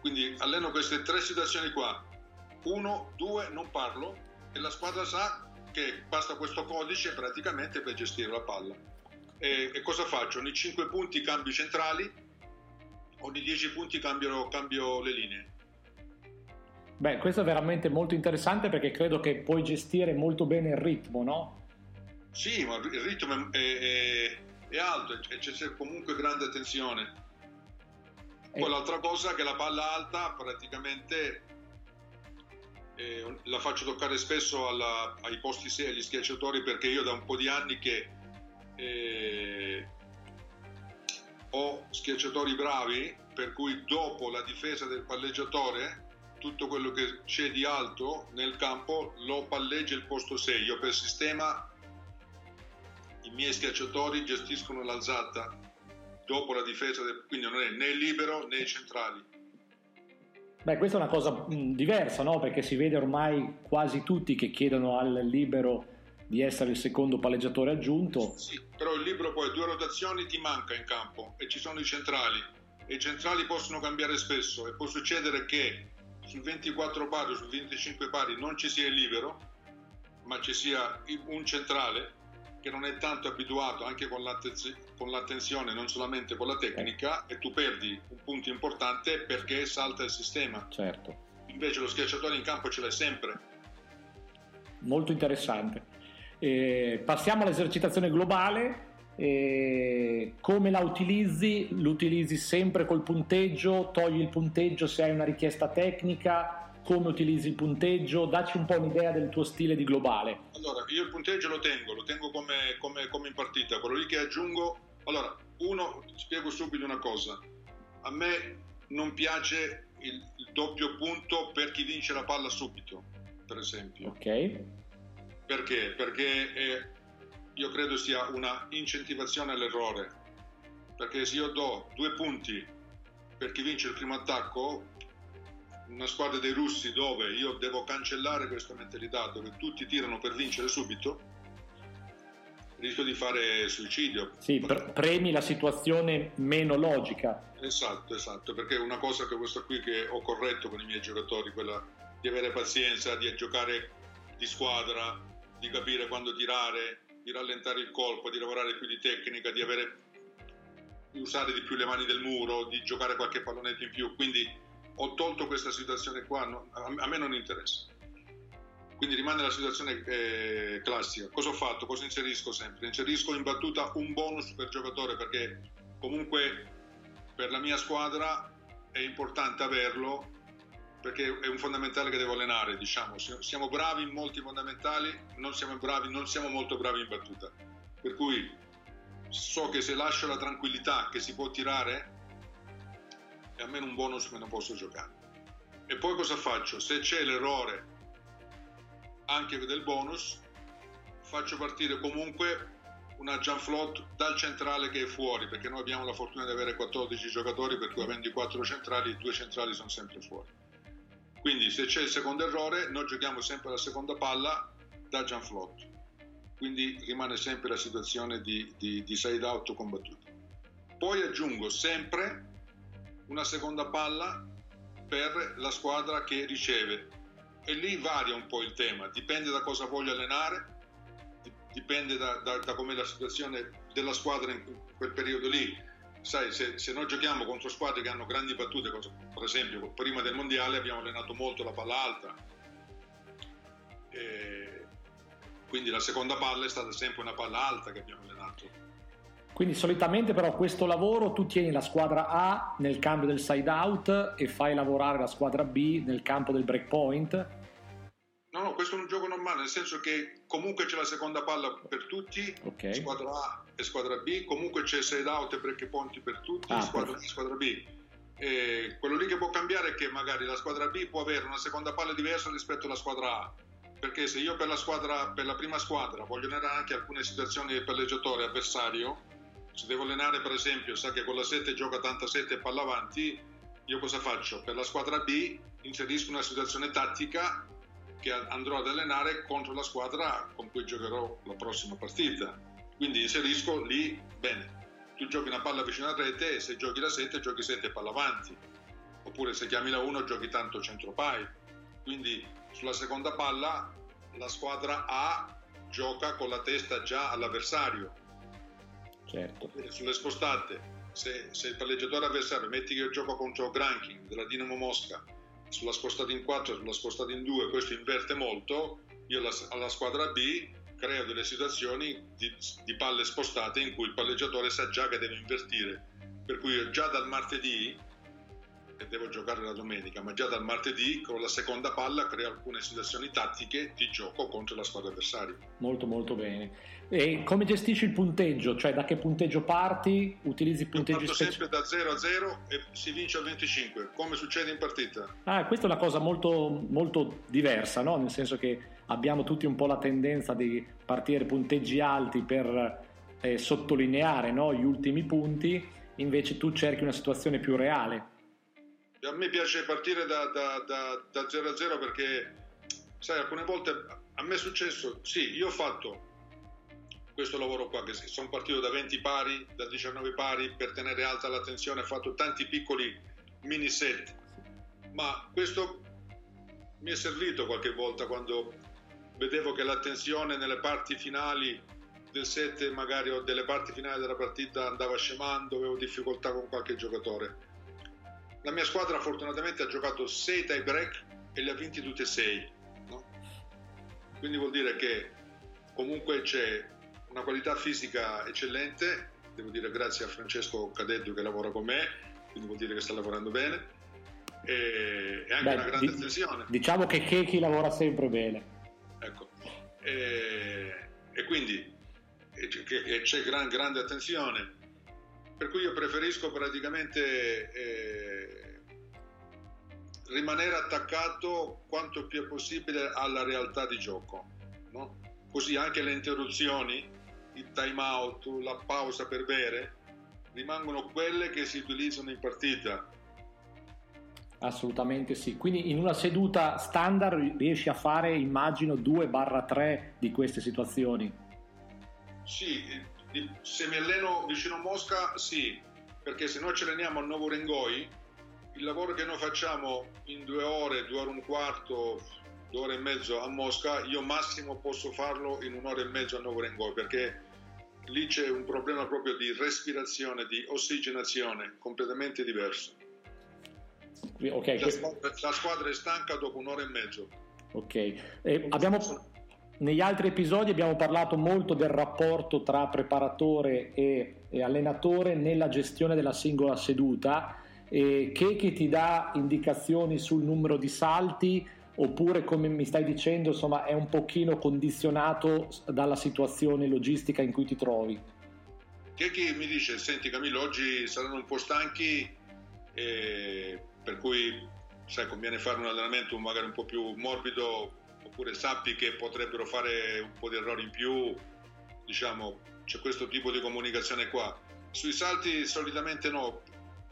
Quindi alleno queste tre situazioni qua. Uno, due, non parlo e la squadra sa che basta questo codice praticamente per gestire la palla. E, e cosa faccio? Ogni 5 punti cambio i centrali, ogni 10 punti cambio, cambio le linee. Beh, questo è veramente molto interessante perché credo che puoi gestire molto bene il ritmo, no? Sì, ma il ritmo è, è, è alto e c'è comunque grande attenzione. Poi E- l'altra cosa è che la palla alta praticamente eh, la faccio toccare spesso alla- ai posti 6, agli schiacciatori perché io da un po' di anni che eh, ho schiacciatori bravi per cui dopo la difesa del palleggiatore tutto quello che c'è di alto nel campo lo palleggia il posto 6 io per sistema i miei schiacciatori gestiscono l'alzata dopo la difesa del, quindi non è né libero né centrali Beh, questa è una cosa mh, diversa, no? Perché si vede ormai quasi tutti che chiedono al libero di essere il secondo palleggiatore aggiunto. Sì, però il libro poi due rotazioni ti manca in campo e ci sono i centrali e i centrali possono cambiare spesso e può succedere che sul 24 pari o sul 25 pari non ci sia il libero ma ci sia un centrale che non è tanto abituato anche con, con l'attenzione non solamente con la tecnica e tu perdi un punto importante perché salta il sistema Certo, invece lo schiacciatore in campo ce l'hai sempre molto interessante. Eh, passiamo all'esercitazione globale. Eh, come la utilizzi? L'utilizzi sempre col punteggio? Togli il punteggio se hai una richiesta tecnica? Come utilizzi il punteggio? Dacci un po' un'idea del tuo stile di globale. Allora, io il punteggio lo tengo, lo tengo come, come- come in partita, quello lì che aggiungo. Allora, uno, ti spiego subito una cosa. A me non piace il, il doppio punto per chi vince la palla subito, per esempio. Ok? Perché? Perché eh, io credo sia una incentivazione all'errore. Perché se io do due punti per chi vince il primo attacco, una squadra dei russi dove io devo cancellare questa mentalità, dove tutti tirano per vincere subito, rischio di fare suicidio. Sì, pre- premi la situazione meno logica. Esatto, esatto, perché una cosa che questa qui che ho corretto con i miei giocatori, quella di avere pazienza, di giocare di squadra, di capire quando tirare, di rallentare il colpo, di lavorare più di tecnica, di avere di usare di più le mani del muro, di giocare qualche pallonetto in più. Quindi ho tolto questa situazione qua, no- a, me non interessa. Quindi rimane la situazione eh, classica. Cosa ho fatto? Cosa inserisco sempre? Inserisco in battuta un bonus per giocatore perché comunque per la mia squadra è importante averlo perché è un fondamentale che devo allenare, diciamo. Si- Siamo bravi in molti fondamentali, non siamo bravi, non siamo molto bravi in battuta. Per cui so che se lascio la tranquillità che si può tirare, e almeno un bonus me ne posso giocare. E poi cosa faccio? Se c'è l'errore anche del bonus, faccio partire comunque una jump float dal centrale che è fuori, perché noi abbiamo la fortuna di avere 14 giocatori, per cui avendo i 4 centrali, i due centrali sono sempre fuori. Quindi se c'è il secondo errore, noi giochiamo sempre la seconda palla da jump float. Quindi rimane sempre la situazione di, di, di side out combattuta. Poi aggiungo sempre una seconda palla per la squadra che riceve e lì varia un po' il tema, dipende da cosa voglio allenare, di- dipende da, da, da com'è la situazione della squadra in quel periodo lì. Sai, se, se, noi giochiamo contro squadre che hanno grandi battute, per esempio prima del mondiale abbiamo allenato molto la palla alta, e quindi la seconda palla è stata sempre una palla alta che abbiamo allenato. Quindi solitamente però questo lavoro tu tieni la squadra A nel cambio del side out e fai lavorare la squadra B nel campo del break point? No, no, questo è un gioco normale, nel senso che comunque c'è la seconda palla per tutti, okay. squadra A e squadra B, comunque c'è side out e break point per tutti, ah, squadra A e squadra B. E quello lì che può cambiare è che magari la squadra B può avere una seconda palla diversa rispetto alla squadra A perché se io per la, squadra, per la prima squadra voglio allenare anche alcune situazioni del palleggiatore avversario, se devo allenare per esempio, sa che con la 7 gioca tanta 7 e palla avanti, io cosa faccio? Per la squadra B inserisco una situazione tattica che andrò ad allenare contro la squadra con cui giocherò la prossima partita. Quindi inserisco lì, bene, tu giochi una palla vicino alla rete e se giochi la 7 giochi 7 e palla avanti. Oppure se chiami la 1 giochi tanto centro pai. Quindi sulla seconda palla la squadra A gioca con la testa già all'avversario. Certo. Sulle spostate, se, se, il palleggiatore avversario, metti che io gioco contro Granking della Dinamo Mosca, sulla spostata in 4, sulla spostata in 2, questo inverte molto, io alla, alla squadra B creo delle situazioni di, di, palle spostate in cui il palleggiatore sa già che deve invertire. Per cui già dal martedì e devo giocare la domenica, ma già dal martedì con la seconda palla creo alcune situazioni tattiche di gioco contro la squadra avversaria. Molto molto bene. E come gestisci il punteggio? Cioè da che punteggio parti? Utilizzi punteggi speciali? sempre da 0 a 0 e si vince al 25, come succede in partita. Ah, questa è una cosa molto, molto diversa, no? nel senso che abbiamo tutti un po' la tendenza di partire punteggi alti per eh, sottolineare no? gli ultimi punti, invece tu cerchi una situazione più reale a me piace partire da, da, da, da 0 a 0 perché, sai, alcune volte a me è successo, sì, io ho fatto questo lavoro qua, che sono partito da 20 pari, da 19 pari per tenere alta l'attenzione, ho fatto tanti piccoli mini set, ma questo mi è servito qualche volta quando vedevo che l'attenzione nelle parti finali del set, magari o delle parti finali della partita andava scemando, avevo difficoltà con qualche giocatore la mia squadra fortunatamente ha giocato 6 tie break e le ha vinti tutte e 6. No? Quindi vuol dire che comunque c'è una qualità fisica eccellente, devo dire grazie a Francesco Cadeddu che lavora con me, quindi vuol dire che sta lavorando bene, e, anche Beh, una grande di, attenzione. Diciamo che Keki lavora sempre bene. Ecco, e, e quindi e c'è, c'è gran, grande attenzione per cui io preferisco praticamente eh, rimanere attaccato quanto più possibile alla realtà di gioco. No? Così anche le interruzioni, il time out, la pausa per bere, rimangono quelle che si utilizzano in partita. Assolutamente sì, quindi in una seduta standard riesci a fare immagino 2-3 di queste situazioni. Sì, se mi alleno vicino a Mosca, sì, perché se noi ci alleniamo a Novo Rengoi, il lavoro che noi facciamo in due ore, due ore e un quarto, due ore e mezzo a Mosca, io massimo posso farlo in un'ora e mezzo a Novo Rengoi, perché lì c'è un problema proprio di respirazione, di ossigenazione completamente diverso. Okay, la, squadra, la, squadra, è stanca dopo un'ora e mezzo. Ok, eh, abbiamo negli altri episodi abbiamo parlato molto del rapporto tra preparatore e, e allenatore nella gestione della singola seduta. Che, che ti dà indicazioni sul numero di salti oppure come mi stai dicendo insomma è un pochino condizionato dalla situazione logistica in cui ti trovi che mi dice senti Camillo oggi saranno un po' stanchi eh, per cui sai conviene fare un allenamento magari un po' più morbido oppure sappi che potrebbero fare un po' di errori in più, diciamo, c'è questo tipo di comunicazione qua. Sui salti solitamente no,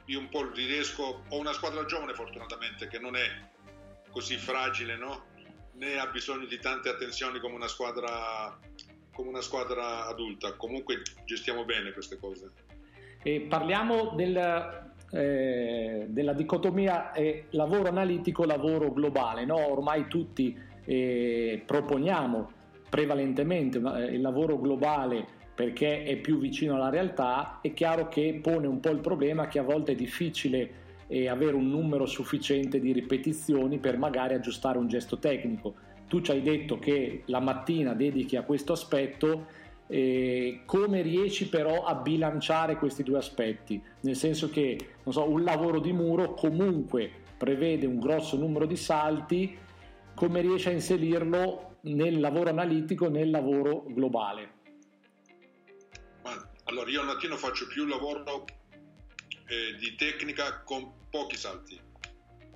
io un po' riesco, ho una squadra giovane fortunatamente che non è così fragile, no? né ha bisogno di tante attenzioni come una squadra, come una squadra adulta, comunque gestiamo bene queste cose. E parliamo del, eh, della dicotomia eh, lavoro analitico, lavoro globale, no? ormai tutti eh, proponiamo prevalentemente eh, il lavoro globale perché è più vicino alla realtà, è chiaro che pone un po' il problema che a volte è difficile eh, avere un numero sufficiente di ripetizioni per magari aggiustare un gesto tecnico. Tu ci hai detto che la mattina dedichi a questo aspetto, eh, come riesci però a bilanciare questi due aspetti? Nel senso che so, un lavoro di muro comunque prevede un grosso numero di salti, come riesci a inserirlo nel lavoro analitico, nel lavoro globale? Allora, io al mattino faccio più lavoro eh, di tecnica con pochi salti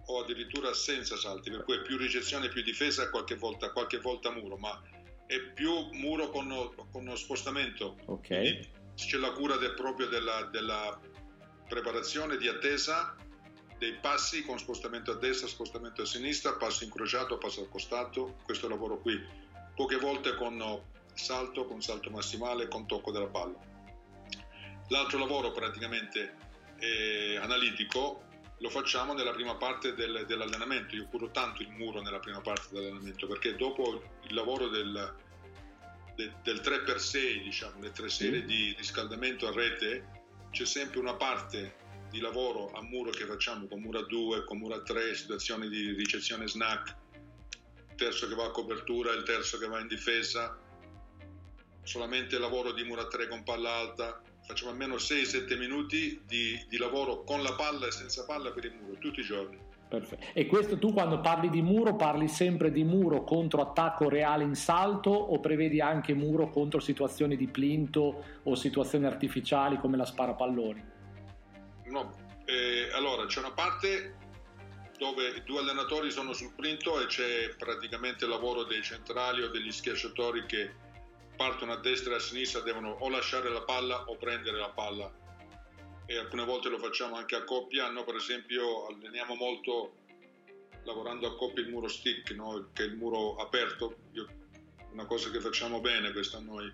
o addirittura senza salti, per cui è più ricezione, più difesa, qualche volta, qualche volta muro, ma è più muro con, con uno spostamento. Ok. Quindi c'è la cura del, proprio della, della preparazione di attesa dei passi con spostamento a destra, spostamento a sinistra, passo incrociato, passo al costato, questo lavoro qui. Poche volte con salto, con salto massimale, con tocco della palla. L'altro lavoro praticamente eh, analitico lo facciamo nella prima parte del, dell'allenamento. Io curo tanto il muro nella prima parte dell'allenamento perché dopo il lavoro del, del, del 3x6, diciamo, le tre serie di riscaldamento a rete, c'è sempre una parte di lavoro a muro che facciamo con muro a 2, con muro a 3, situazioni di ricezione snack, terzo che va a copertura, il terzo che va in difesa, solamente lavoro di muro a 3 con palla alta, facciamo almeno 6-7 minuti di, di, lavoro con la palla e senza palla per il muro, tutti i giorni. Perfetto. E questo tu quando parli di muro parli sempre di muro contro attacco reale in salto o prevedi anche muro contro situazioni di plinto o situazioni artificiali come la sparapalloni? No, eh, allora c'è una parte dove due allenatori sono sul plinto e c'è praticamente il lavoro dei centrali o degli schiacciatori che partono a destra e a sinistra devono o lasciare la palla o prendere la palla. E alcune volte lo facciamo anche a coppia, noi per esempio alleniamo molto lavorando a coppia il muro stick, no? che è il muro aperto, io, una cosa che facciamo bene questa noi,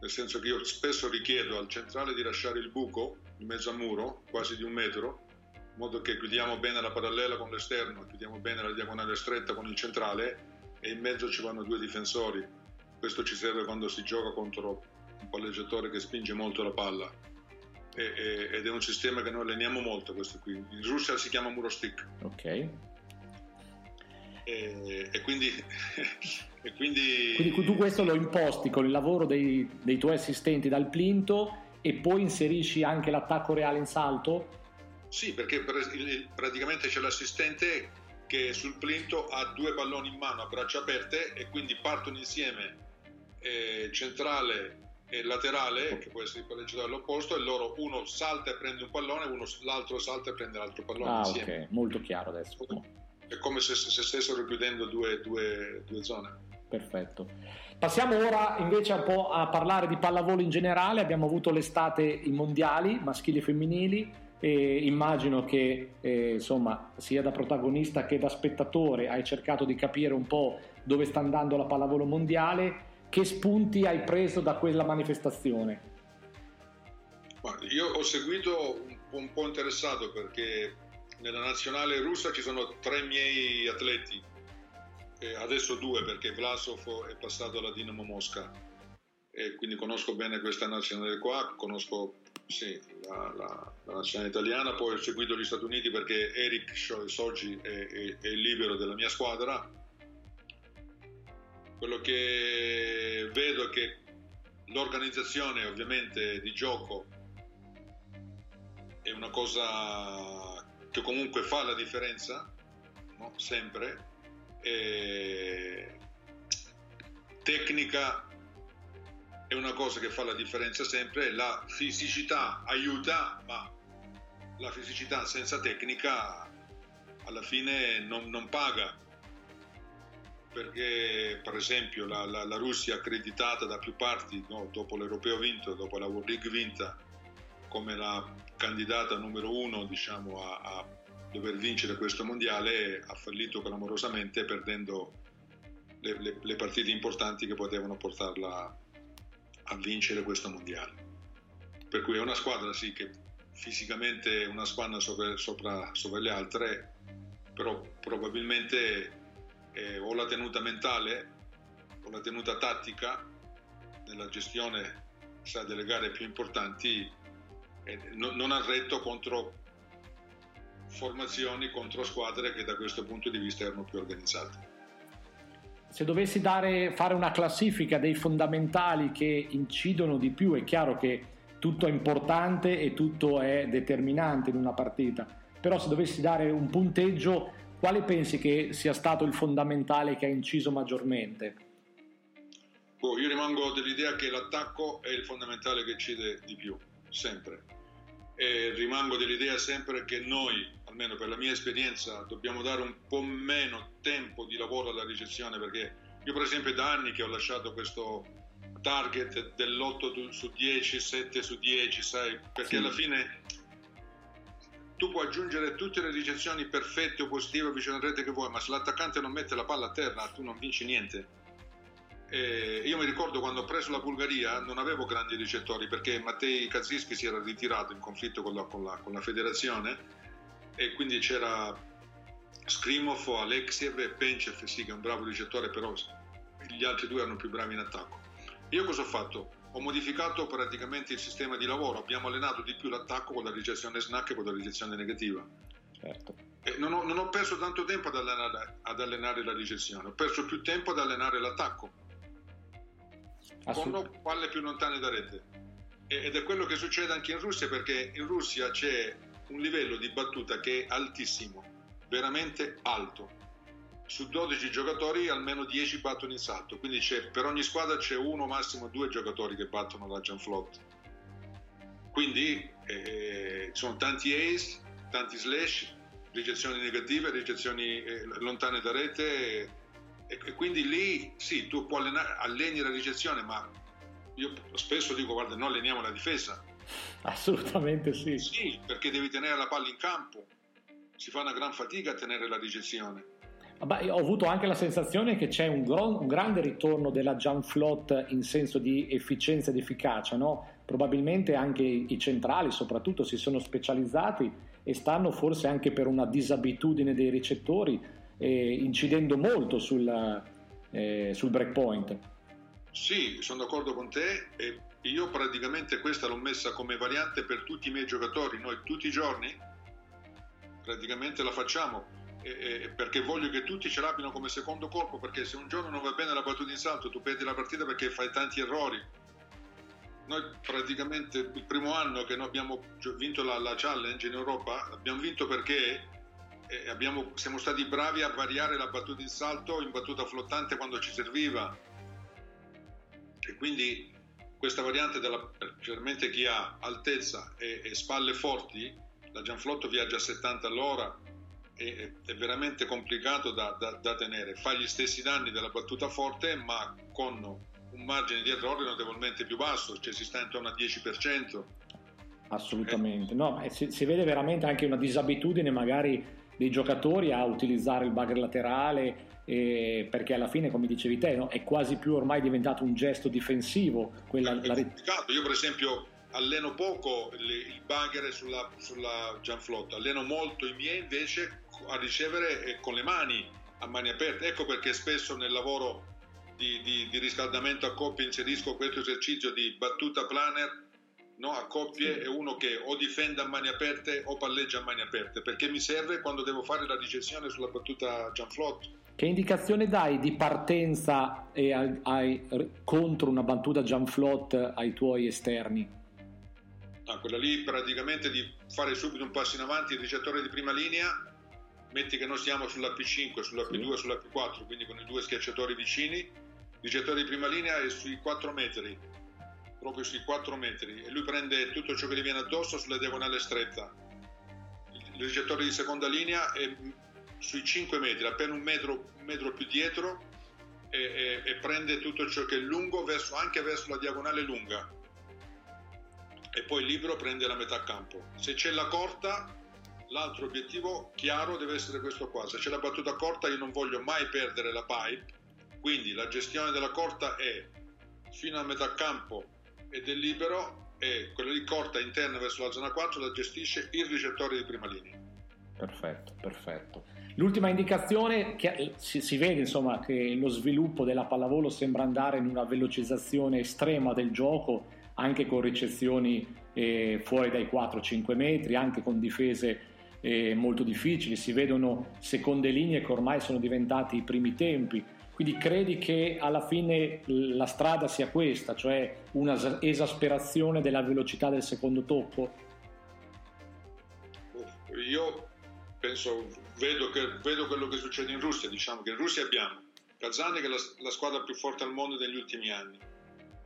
nel senso che io spesso richiedo al centrale di lasciare il buco in mezzo al muro, quasi di un metro, in modo che chiudiamo bene la parallela con l'esterno, chiudiamo bene la diagonale stretta con il centrale e in mezzo ci vanno due difensori questo ci serve quando si gioca contro un palleggiatore che spinge molto la palla. E, e, ed è un sistema che noi alleniamo molto questo qui. In Russia si chiama muro stick. Ok. E, e, quindi, e quindi... quindi... tu questo lo imposti con il lavoro dei, dei, tuoi assistenti dal plinto e poi inserisci anche l'attacco reale in salto? Sì, perché praticamente c'è l'assistente che sul plinto ha due palloni in mano a braccia aperte e quindi partono insieme eh, centrale e laterale, che può essere il palleggiatore all'opposto, e loro uno salta e prende un pallone, uno, l'altro salta e prende l'altro pallone ah, insieme. ok, molto chiaro adesso. È come se, se stessero chiudendo due, due, due zone. Perfetto. Passiamo ora invece un po' a parlare di pallavolo in generale. Abbiamo avuto l'estate i mondiali maschili e femminili. E immagino che eh, insomma, sia da protagonista che da spettatore hai cercato di capire un po' dove sta andando la pallavolo mondiale che spunti hai preso da quella manifestazione? Io ho seguito un po', un po' interessato perché nella nazionale russa ci sono tre miei atleti, e adesso due perché Vlasov è passato alla Dinamo Mosca e quindi conosco bene questa nazionale qua, conosco sì, la, la, la, nazionale italiana, poi ho seguito gli Stati Uniti perché Eric Sogi è, è, è libero della mia squadra quello che vedo è che l'organizzazione ovviamente di gioco è una cosa che comunque fa la differenza, no? sempre. E tecnica è una cosa che fa la differenza sempre, la fisicità aiuta, ma la fisicità senza tecnica alla fine non, non paga. Perché per esempio la, la, la Russia accreditata da più parti no, dopo l'Europeo vinto, dopo la World League vinta come la candidata numero uno diciamo, a, a dover vincere questo mondiale ha fallito clamorosamente perdendo le, le, le, partite importanti che potevano portarla a vincere questo mondiale. Per cui è una squadra sì che fisicamente è una spanna sopra, sopra, sopra le altre, però probabilmente eh, o la tenuta mentale o la tenuta tattica nella gestione sa delle gare più importanti, eh, no, non ha retto contro formazioni, contro squadre che da questo punto di vista erano più organizzate. Se dovessi dare, fare una classifica dei fondamentali che incidono di più, è chiaro che tutto è importante e tutto è determinante in una partita, però se dovessi dare un punteggio, quale pensi che sia stato il fondamentale che ha inciso maggiormente? Oh, io rimango dell'idea che l'attacco è il fondamentale che incide di più, sempre. E rimango dell'idea sempre che noi, almeno per la mia esperienza, dobbiamo dare un po' meno tempo di lavoro alla ricezione perché io per esempio da anni che ho lasciato questo target dell'8 su 10, 7 su 10, sai, perché sì. alla fine tu puoi aggiungere tutte le ricezioni perfette o positive vicino alla rete che vuoi, ma se l'attaccante non mette la palla a terra tu non vinci niente. E io mi ricordo quando ho preso la Bulgaria non avevo grandi ricettori perché Mattei Kazischi si era ritirato in conflitto con la, con la, con la federazione e quindi c'era Skrimov, Alexiev e Penchev, sì che è un bravo ricettore però gli altri due erano più bravi in attacco. Io cosa ho fatto? Ho modificato praticamente il sistema di lavoro, abbiamo allenato di più l'attacco con la ricezione snack e con la ricezione negativa. Certo. Non ho, non, ho, perso tanto tempo ad allenare, ad allenare, la ricezione, ho perso più tempo ad allenare l'attacco. Con palle più lontane da rete. Ed è quello che succede anche in Russia perché in Russia c'è un livello di battuta che è altissimo, veramente alto su 12 giocatori almeno 10 battono in salto, quindi per ogni squadra c'è uno, massimo due giocatori che battono la float. Quindi eh, sono tanti ace, tanti slash, ricezioni negative, ricezioni eh, lontane da rete e, e, quindi lì sì, tu puoi allenare, alleni la ricezione, ma io spesso dico guarda, noi alleniamo la difesa. Assolutamente sì. Sì, perché devi tenere la palla in campo, si fa una gran fatica a tenere la ricezione Beh, ho avuto anche la sensazione che c'è un, gro- un, grande ritorno della jump float in senso di efficienza ed efficacia, no? probabilmente anche i centrali soprattutto si sono specializzati e stanno forse anche per una disabitudine dei ricettori eh, incidendo molto sul, eh, sul breakpoint. Sì, sono d'accordo con te e io praticamente questa l'ho messa come variante per tutti i miei giocatori, noi tutti i giorni? Praticamente la facciamo eh, perché voglio che tutti ce l'abbiano come secondo colpo perché se un giorno non va bene la battuta in salto tu perdi la partita perché fai tanti errori. Noi praticamente il primo anno che noi abbiamo vinto la, la challenge in Europa abbiamo vinto perché abbiamo, siamo stati bravi a variare la battuta in salto in battuta flottante quando ci serviva. E quindi questa variante della, specialmente chi ha altezza e, e spalle forti la Gianflotto viaggia a 70 all'ora è, è veramente complicato da, da, da, tenere, fa gli stessi danni della battuta forte ma con un margine di errore notevolmente più basso, cioè si sta intorno al 10%. Assolutamente, no, si, si, vede veramente anche una disabitudine magari dei giocatori a utilizzare il bugger laterale eh, perché alla fine come dicevi te no, è quasi più ormai diventato un gesto difensivo quella, è la... io per esempio alleno poco il bugger sulla, sulla Gianflotto, alleno molto i miei invece a ricevere con le mani a mani aperte. Ecco perché spesso nel lavoro di, di, di riscaldamento a coppie inserisco questo esercizio di battuta planner no, a coppie e uno che o difende a mani aperte o palleggia a mani aperte perché mi serve quando devo fare la ricezione sulla battuta Gianflotto. Che indicazione dai di partenza ai, ai, contro una battuta Gianflot ai tuoi esterni? Ah, quella lì praticamente di fare subito un passo in avanti, il ricettore di prima linea, metti che noi siamo sulla P5, sulla P2, sulla P4, quindi con i due schiacciatori vicini, il ricettore di prima linea è sui 4 metri, proprio sui 4 metri, e lui prende tutto ciò che gli viene addosso sulla diagonale stretta. Il ricettore di seconda linea è sui 5 metri, appena un metro, un metro più dietro, e, e, e, prende tutto ciò che è lungo verso, anche verso la diagonale lunga e poi libero prende la metà campo. Se c'è la corta, l'altro obiettivo chiaro deve essere questo qua. Se c'è la battuta corta io non voglio mai perdere la pipe, quindi la gestione della corta è fino a metà campo e del libero e quella di corta interna verso la zona 4 la gestisce il ricettore di prima linea. Perfetto, perfetto. L'ultima indicazione, che si, si, vede insomma che lo sviluppo della pallavolo sembra andare in una velocizzazione estrema del gioco anche con ricezioni eh, fuori dai 4-5 metri, anche con difese eh, molto difficili, si vedono seconde linee che ormai sono diventati i primi tempi. Quindi credi che alla fine la strada sia questa, cioè una esasperazione della velocità del secondo tocco? Io penso, vedo, che, vedo quello che succede in Russia, diciamo che in Russia abbiamo Kazan che è la, la squadra più forte al mondo negli ultimi anni,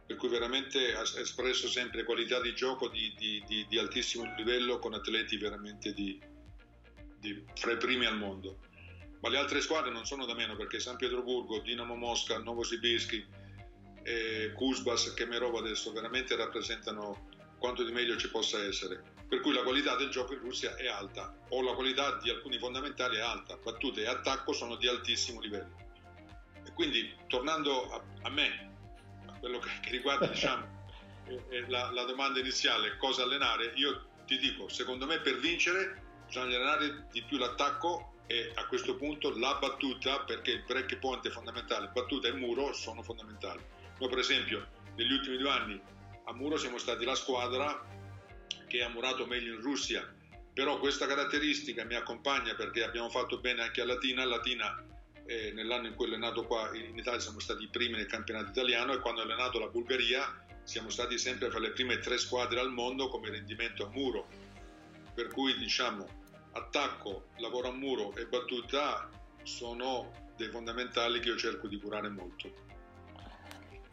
per cui veramente ha espresso sempre qualità di gioco di, di, di, di altissimo livello con atleti veramente fra i primi al mondo. Ma le altre squadre non sono da meno perché San Pietroburgo, Dinamo Mosca, Novosibirsk, eh, Kuzbas, Kemerov adesso veramente rappresentano quanto di meglio ci possa essere. Per cui la qualità del gioco in Russia è alta, o la qualità di alcuni fondamentali è alta, battute e attacco sono di altissimo livello. E quindi tornando a, a me, a quello che, che riguarda diciamo, la, la domanda iniziale, cosa allenare, io ti dico, secondo me per vincere bisogna allenare di più l'attacco e a questo punto la battuta, perché il break point è fondamentale, battuta e muro sono fondamentali. Noi per esempio negli ultimi due anni a muro siamo stati la squadra che ha murato meglio in Russia, però questa caratteristica mi accompagna perché abbiamo fatto bene anche a Latina, Latina eh, nell'anno in cui ho allenato qua in Italia siamo stati i primi nel campionato italiano e quando ho allenato la Bulgaria siamo stati sempre fra le prime tre squadre al mondo come rendimento a muro, per cui diciamo attacco, lavoro a muro e battuta sono dei fondamentali che io cerco di curare molto.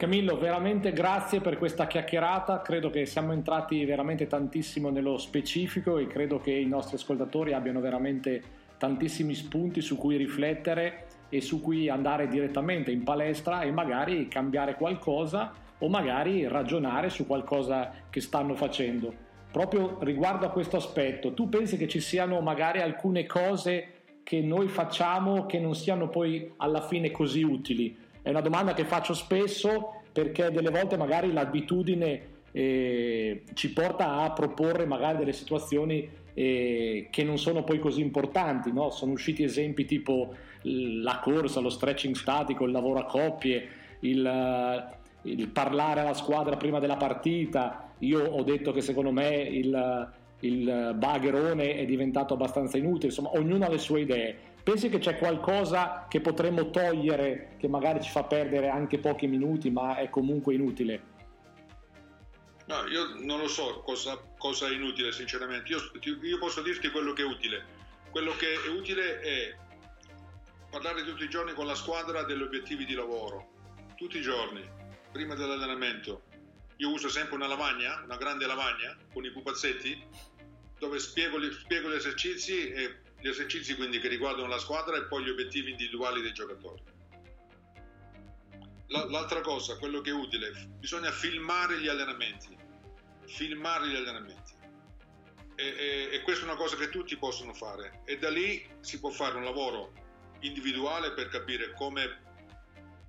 Camillo, veramente grazie per questa chiacchierata, credo che siamo entrati veramente tantissimo nello specifico e credo che i nostri ascoltatori abbiano veramente tantissimi spunti su cui riflettere e su cui andare direttamente in palestra e magari cambiare qualcosa o magari ragionare su qualcosa che stanno facendo. Proprio riguardo a questo aspetto, tu pensi che ci siano magari alcune cose che noi facciamo che non siano poi alla fine così utili? È una domanda che faccio spesso perché delle volte magari l'abitudine eh, ci porta a proporre magari delle situazioni eh, che non sono poi così importanti. No? Sono usciti esempi tipo la corsa, lo stretching statico, il lavoro a coppie, il, il parlare alla squadra prima della partita. Io ho detto che secondo me il, il bagherone è diventato abbastanza inutile, insomma ognuno ha le sue idee. Pensi che c'è qualcosa che potremmo togliere che magari ci fa perdere anche pochi minuti ma è comunque inutile? No, io non lo so cosa, cosa è inutile sinceramente, io, io posso dirti quello che è utile. Quello che è utile è parlare tutti i giorni con la squadra degli obiettivi di lavoro, tutti i giorni, prima dell'allenamento. Io uso sempre una lavagna, una grande lavagna con i pupazzetti dove spiego, spiego gli esercizi e gli esercizi quindi che riguardano la squadra e poi gli obiettivi individuali dei giocatori. L'altra cosa, quello che è utile, bisogna filmare gli allenamenti, filmare gli allenamenti. E, e, e, questa è una cosa che tutti possono fare e da lì si può fare un lavoro individuale per capire come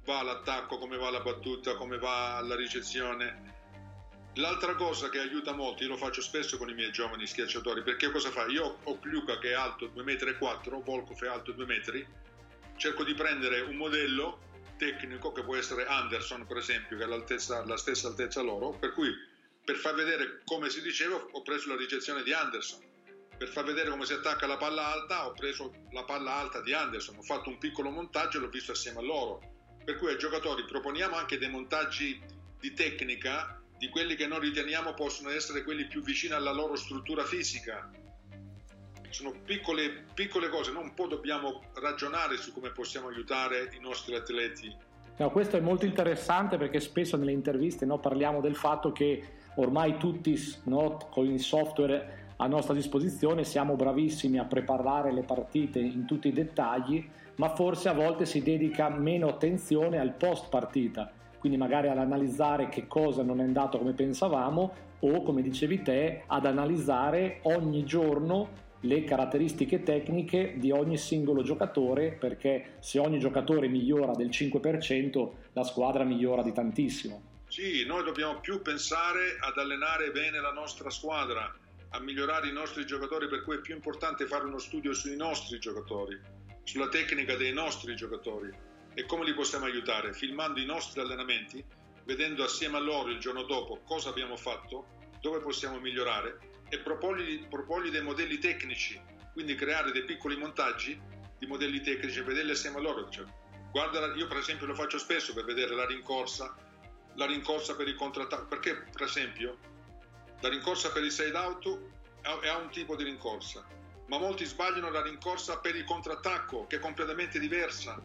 va l'attacco, come va la battuta, come va la ricezione, L'altra cosa che aiuta molto, io lo faccio spesso con i miei giovani schiacciatori, perché cosa fa? Io ho Kliuka che è alto 2,4 m, Volkov è alto 2 metri, cerco di prendere un modello tecnico che può essere Anderson per esempio, che ha la stessa altezza loro, per cui per far vedere come si diceva ho preso la ricezione di Anderson, per far vedere come si attacca la palla alta ho preso la palla alta di Anderson, ho fatto un piccolo montaggio e l'ho visto assieme a loro, per cui ai giocatori proponiamo anche dei montaggi di tecnica di quelli che noi riteniamo possono essere quelli più vicini alla loro struttura fisica. Sono piccole, piccole cose, non un po' dobbiamo ragionare su come possiamo aiutare i nostri atleti. No, questo è molto interessante perché spesso nelle interviste no, parliamo del fatto che ormai tutti no, con il software a nostra disposizione siamo bravissimi a preparare le partite in tutti i dettagli, ma forse a volte si dedica meno attenzione al post partita quindi magari ad analizzare che cosa non è andato come pensavamo o come dicevi te ad analizzare ogni giorno le caratteristiche tecniche di ogni singolo giocatore perché se ogni giocatore migliora del 5% la squadra migliora di tantissimo. Sì, noi dobbiamo più pensare ad allenare bene la nostra squadra, a migliorare i nostri giocatori, per cui è più importante fare uno studio sui nostri giocatori, sulla tecnica dei nostri giocatori e come li possiamo aiutare? Filmando i nostri allenamenti vedendo assieme a loro il giorno dopo cosa abbiamo fatto, dove possiamo migliorare e proporgli, proporgli dei modelli tecnici, quindi creare dei piccoli montaggi di modelli tecnici e vederli assieme a loro. Cioè, guarda, io per esempio lo faccio spesso per vedere la rincorsa, la rincorsa per il contrattacco, perché per esempio la rincorsa per il side out è un tipo di rincorsa, ma molti sbagliano la rincorsa per il contrattacco, che è completamente diversa.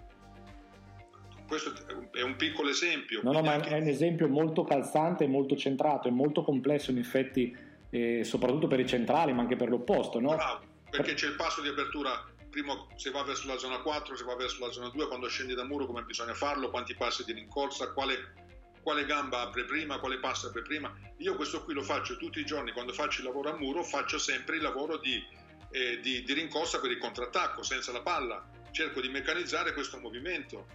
Questo è un piccolo esempio. No, no, ma anche... è un esempio molto calzante, molto centrato e molto complesso in effetti, eh, soprattutto per i centrali, ma anche per l'opposto, no? Bravo, perché c'è il passo di apertura prima se va verso la zona 4, se va verso la zona 2, quando scendi da muro come bisogna farlo, quanti passi di rincorsa, quale, quale gamba apre prima, quale passo apre prima. Io questo qui lo faccio tutti i giorni, quando faccio il lavoro a muro faccio sempre il lavoro di, eh, di, di rincorsa per il contrattacco, senza la palla. Cerco di meccanizzare questo movimento.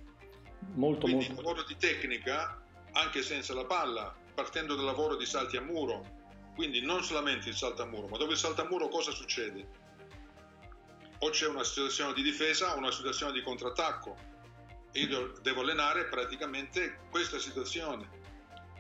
Molto, Quindi molto. il lavoro di tecnica, anche senza la palla, partendo dal lavoro di salti a muro. Quindi non solamente il salto a muro, ma dove il salto a muro cosa succede? O c'è una situazione di difesa o una situazione di contrattacco. E io devo allenare praticamente questa situazione.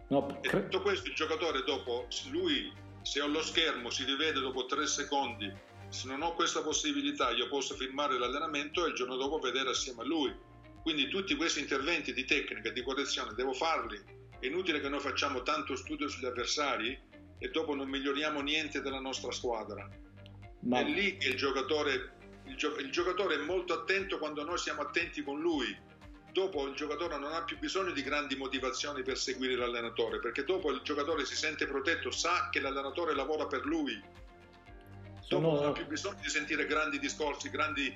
No, E tutto questo il giocatore dopo, lui se ho lo schermo si rivede dopo tre secondi, se non ho questa possibilità io posso filmare l'allenamento e il giorno dopo vedere assieme a lui. Quindi tutti questi interventi di tecnica, di correzione, devo farli. È inutile che noi facciamo tanto studio sugli avversari e dopo non miglioriamo niente della nostra squadra. ma- È lì che il giocatore, il, gio- il giocatore è molto attento quando noi siamo attenti con lui. Dopo il giocatore non ha più bisogno di grandi motivazioni per seguire l'allenatore, perché dopo il giocatore si sente protetto, sa che l'allenatore lavora per lui. Dopo Sono- non ha più bisogno di sentire grandi discorsi, grandi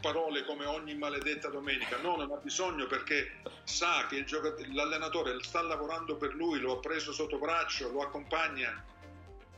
parole come ogni maledetta domenica. No, non ha bisogno perché sa che l'allenatore sta lavorando per lui, lo ha preso sotto braccio, lo accompagna.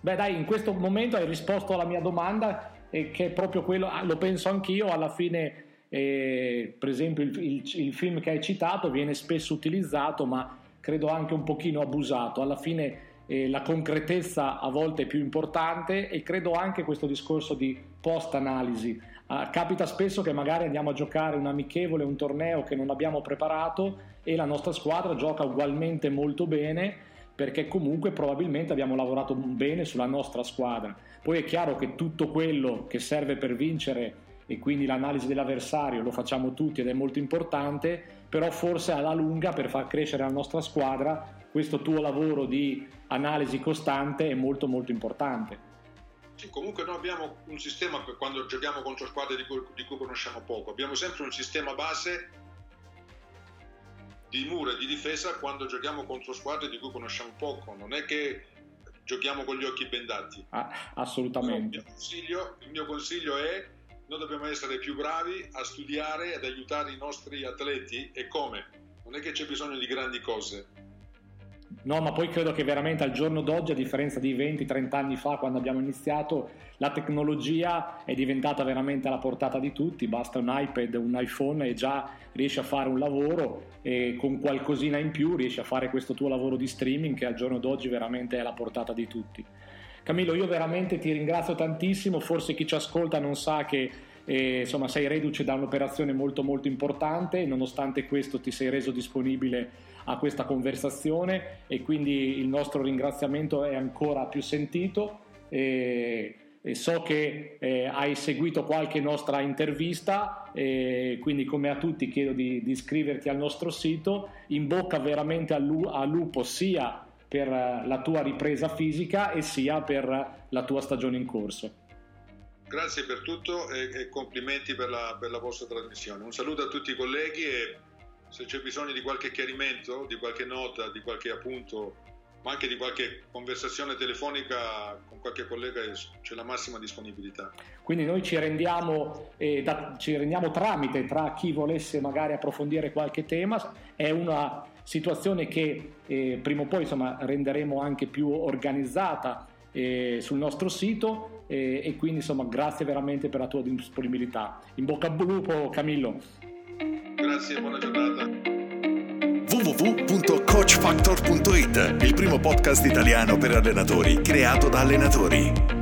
Beh, dai, in questo momento hai risposto alla mia domanda, eh, che è proprio quello, ah, lo penso anch'io, alla fine, eh, per esempio, il, il- il film che hai citato viene spesso utilizzato, ma credo anche un pochino abusato. Alla fine eh, la concretezza a volte è più importante e credo anche questo discorso di post-analisi. Ah, capita spesso che magari andiamo a giocare un amichevole, un torneo che non abbiamo preparato e la nostra squadra gioca ugualmente molto bene perché comunque probabilmente abbiamo lavorato bene sulla nostra squadra. Poi è chiaro che tutto quello che serve per vincere e quindi l'analisi dell'avversario lo facciamo tutti ed è molto importante, però forse alla lunga per far crescere la nostra squadra questo tuo lavoro di analisi costante è molto molto importante. Sì, comunque noi abbiamo un sistema per quando giochiamo contro squadre di cui, di cui conosciamo poco, abbiamo sempre un sistema base di mura e di difesa quando giochiamo contro squadre di cui conosciamo poco, non è che giochiamo con gli occhi bendati. Ah, Il assolutamente. mio, consiglio, il mio consiglio è noi dobbiamo essere più bravi a studiare ed aiutare i nostri atleti e come? Non è che c'è bisogno di grandi cose. No, ma poi credo che veramente al giorno d'oggi, a differenza di 20-30 anni fa, quando abbiamo iniziato, la tecnologia è diventata veramente alla portata di tutti. Basta un iPad, un iPhone e già riesci a fare un lavoro e con qualcosina in più riesci a fare questo tuo lavoro di streaming che al giorno d'oggi veramente è alla portata di tutti. Camillo, io veramente ti ringrazio tantissimo. Forse chi ci ascolta non sa che eh, insomma, sei reduce da un'operazione molto molto importante, nonostante questo ti sei reso disponibile a questa conversazione e quindi il nostro ringraziamento è ancora più sentito. E, e so che eh, hai seguito qualche nostra intervista, e quindi come a tutti chiedo di, di iscriverti al nostro sito. In bocca veramente al, al lupo sia per eh, la tua ripresa fisica e sia per la tua stagione in corso. Grazie per tutto e complimenti per la, per la vostra trasmissione. Un saluto a tutti i colleghi e se c'è bisogno di qualche chiarimento, di qualche nota, di qualche appunto, ma anche di qualche conversazione telefonica con qualche collega c'è la massima disponibilità. Quindi noi ci rendiamo, eh, da- ci rendiamo tramite tra chi volesse magari approfondire qualche tema, è una situazione che eh, prima o poi insomma, renderemo anche più organizzata eh, sul nostro sito eh, e quindi insomma grazie veramente per la tua disponibilità. In bocca al lupo Camillo. Grazie buona giornata. www.coachfactor.it, il primo podcast italiano per allenatori, creato da allenatori.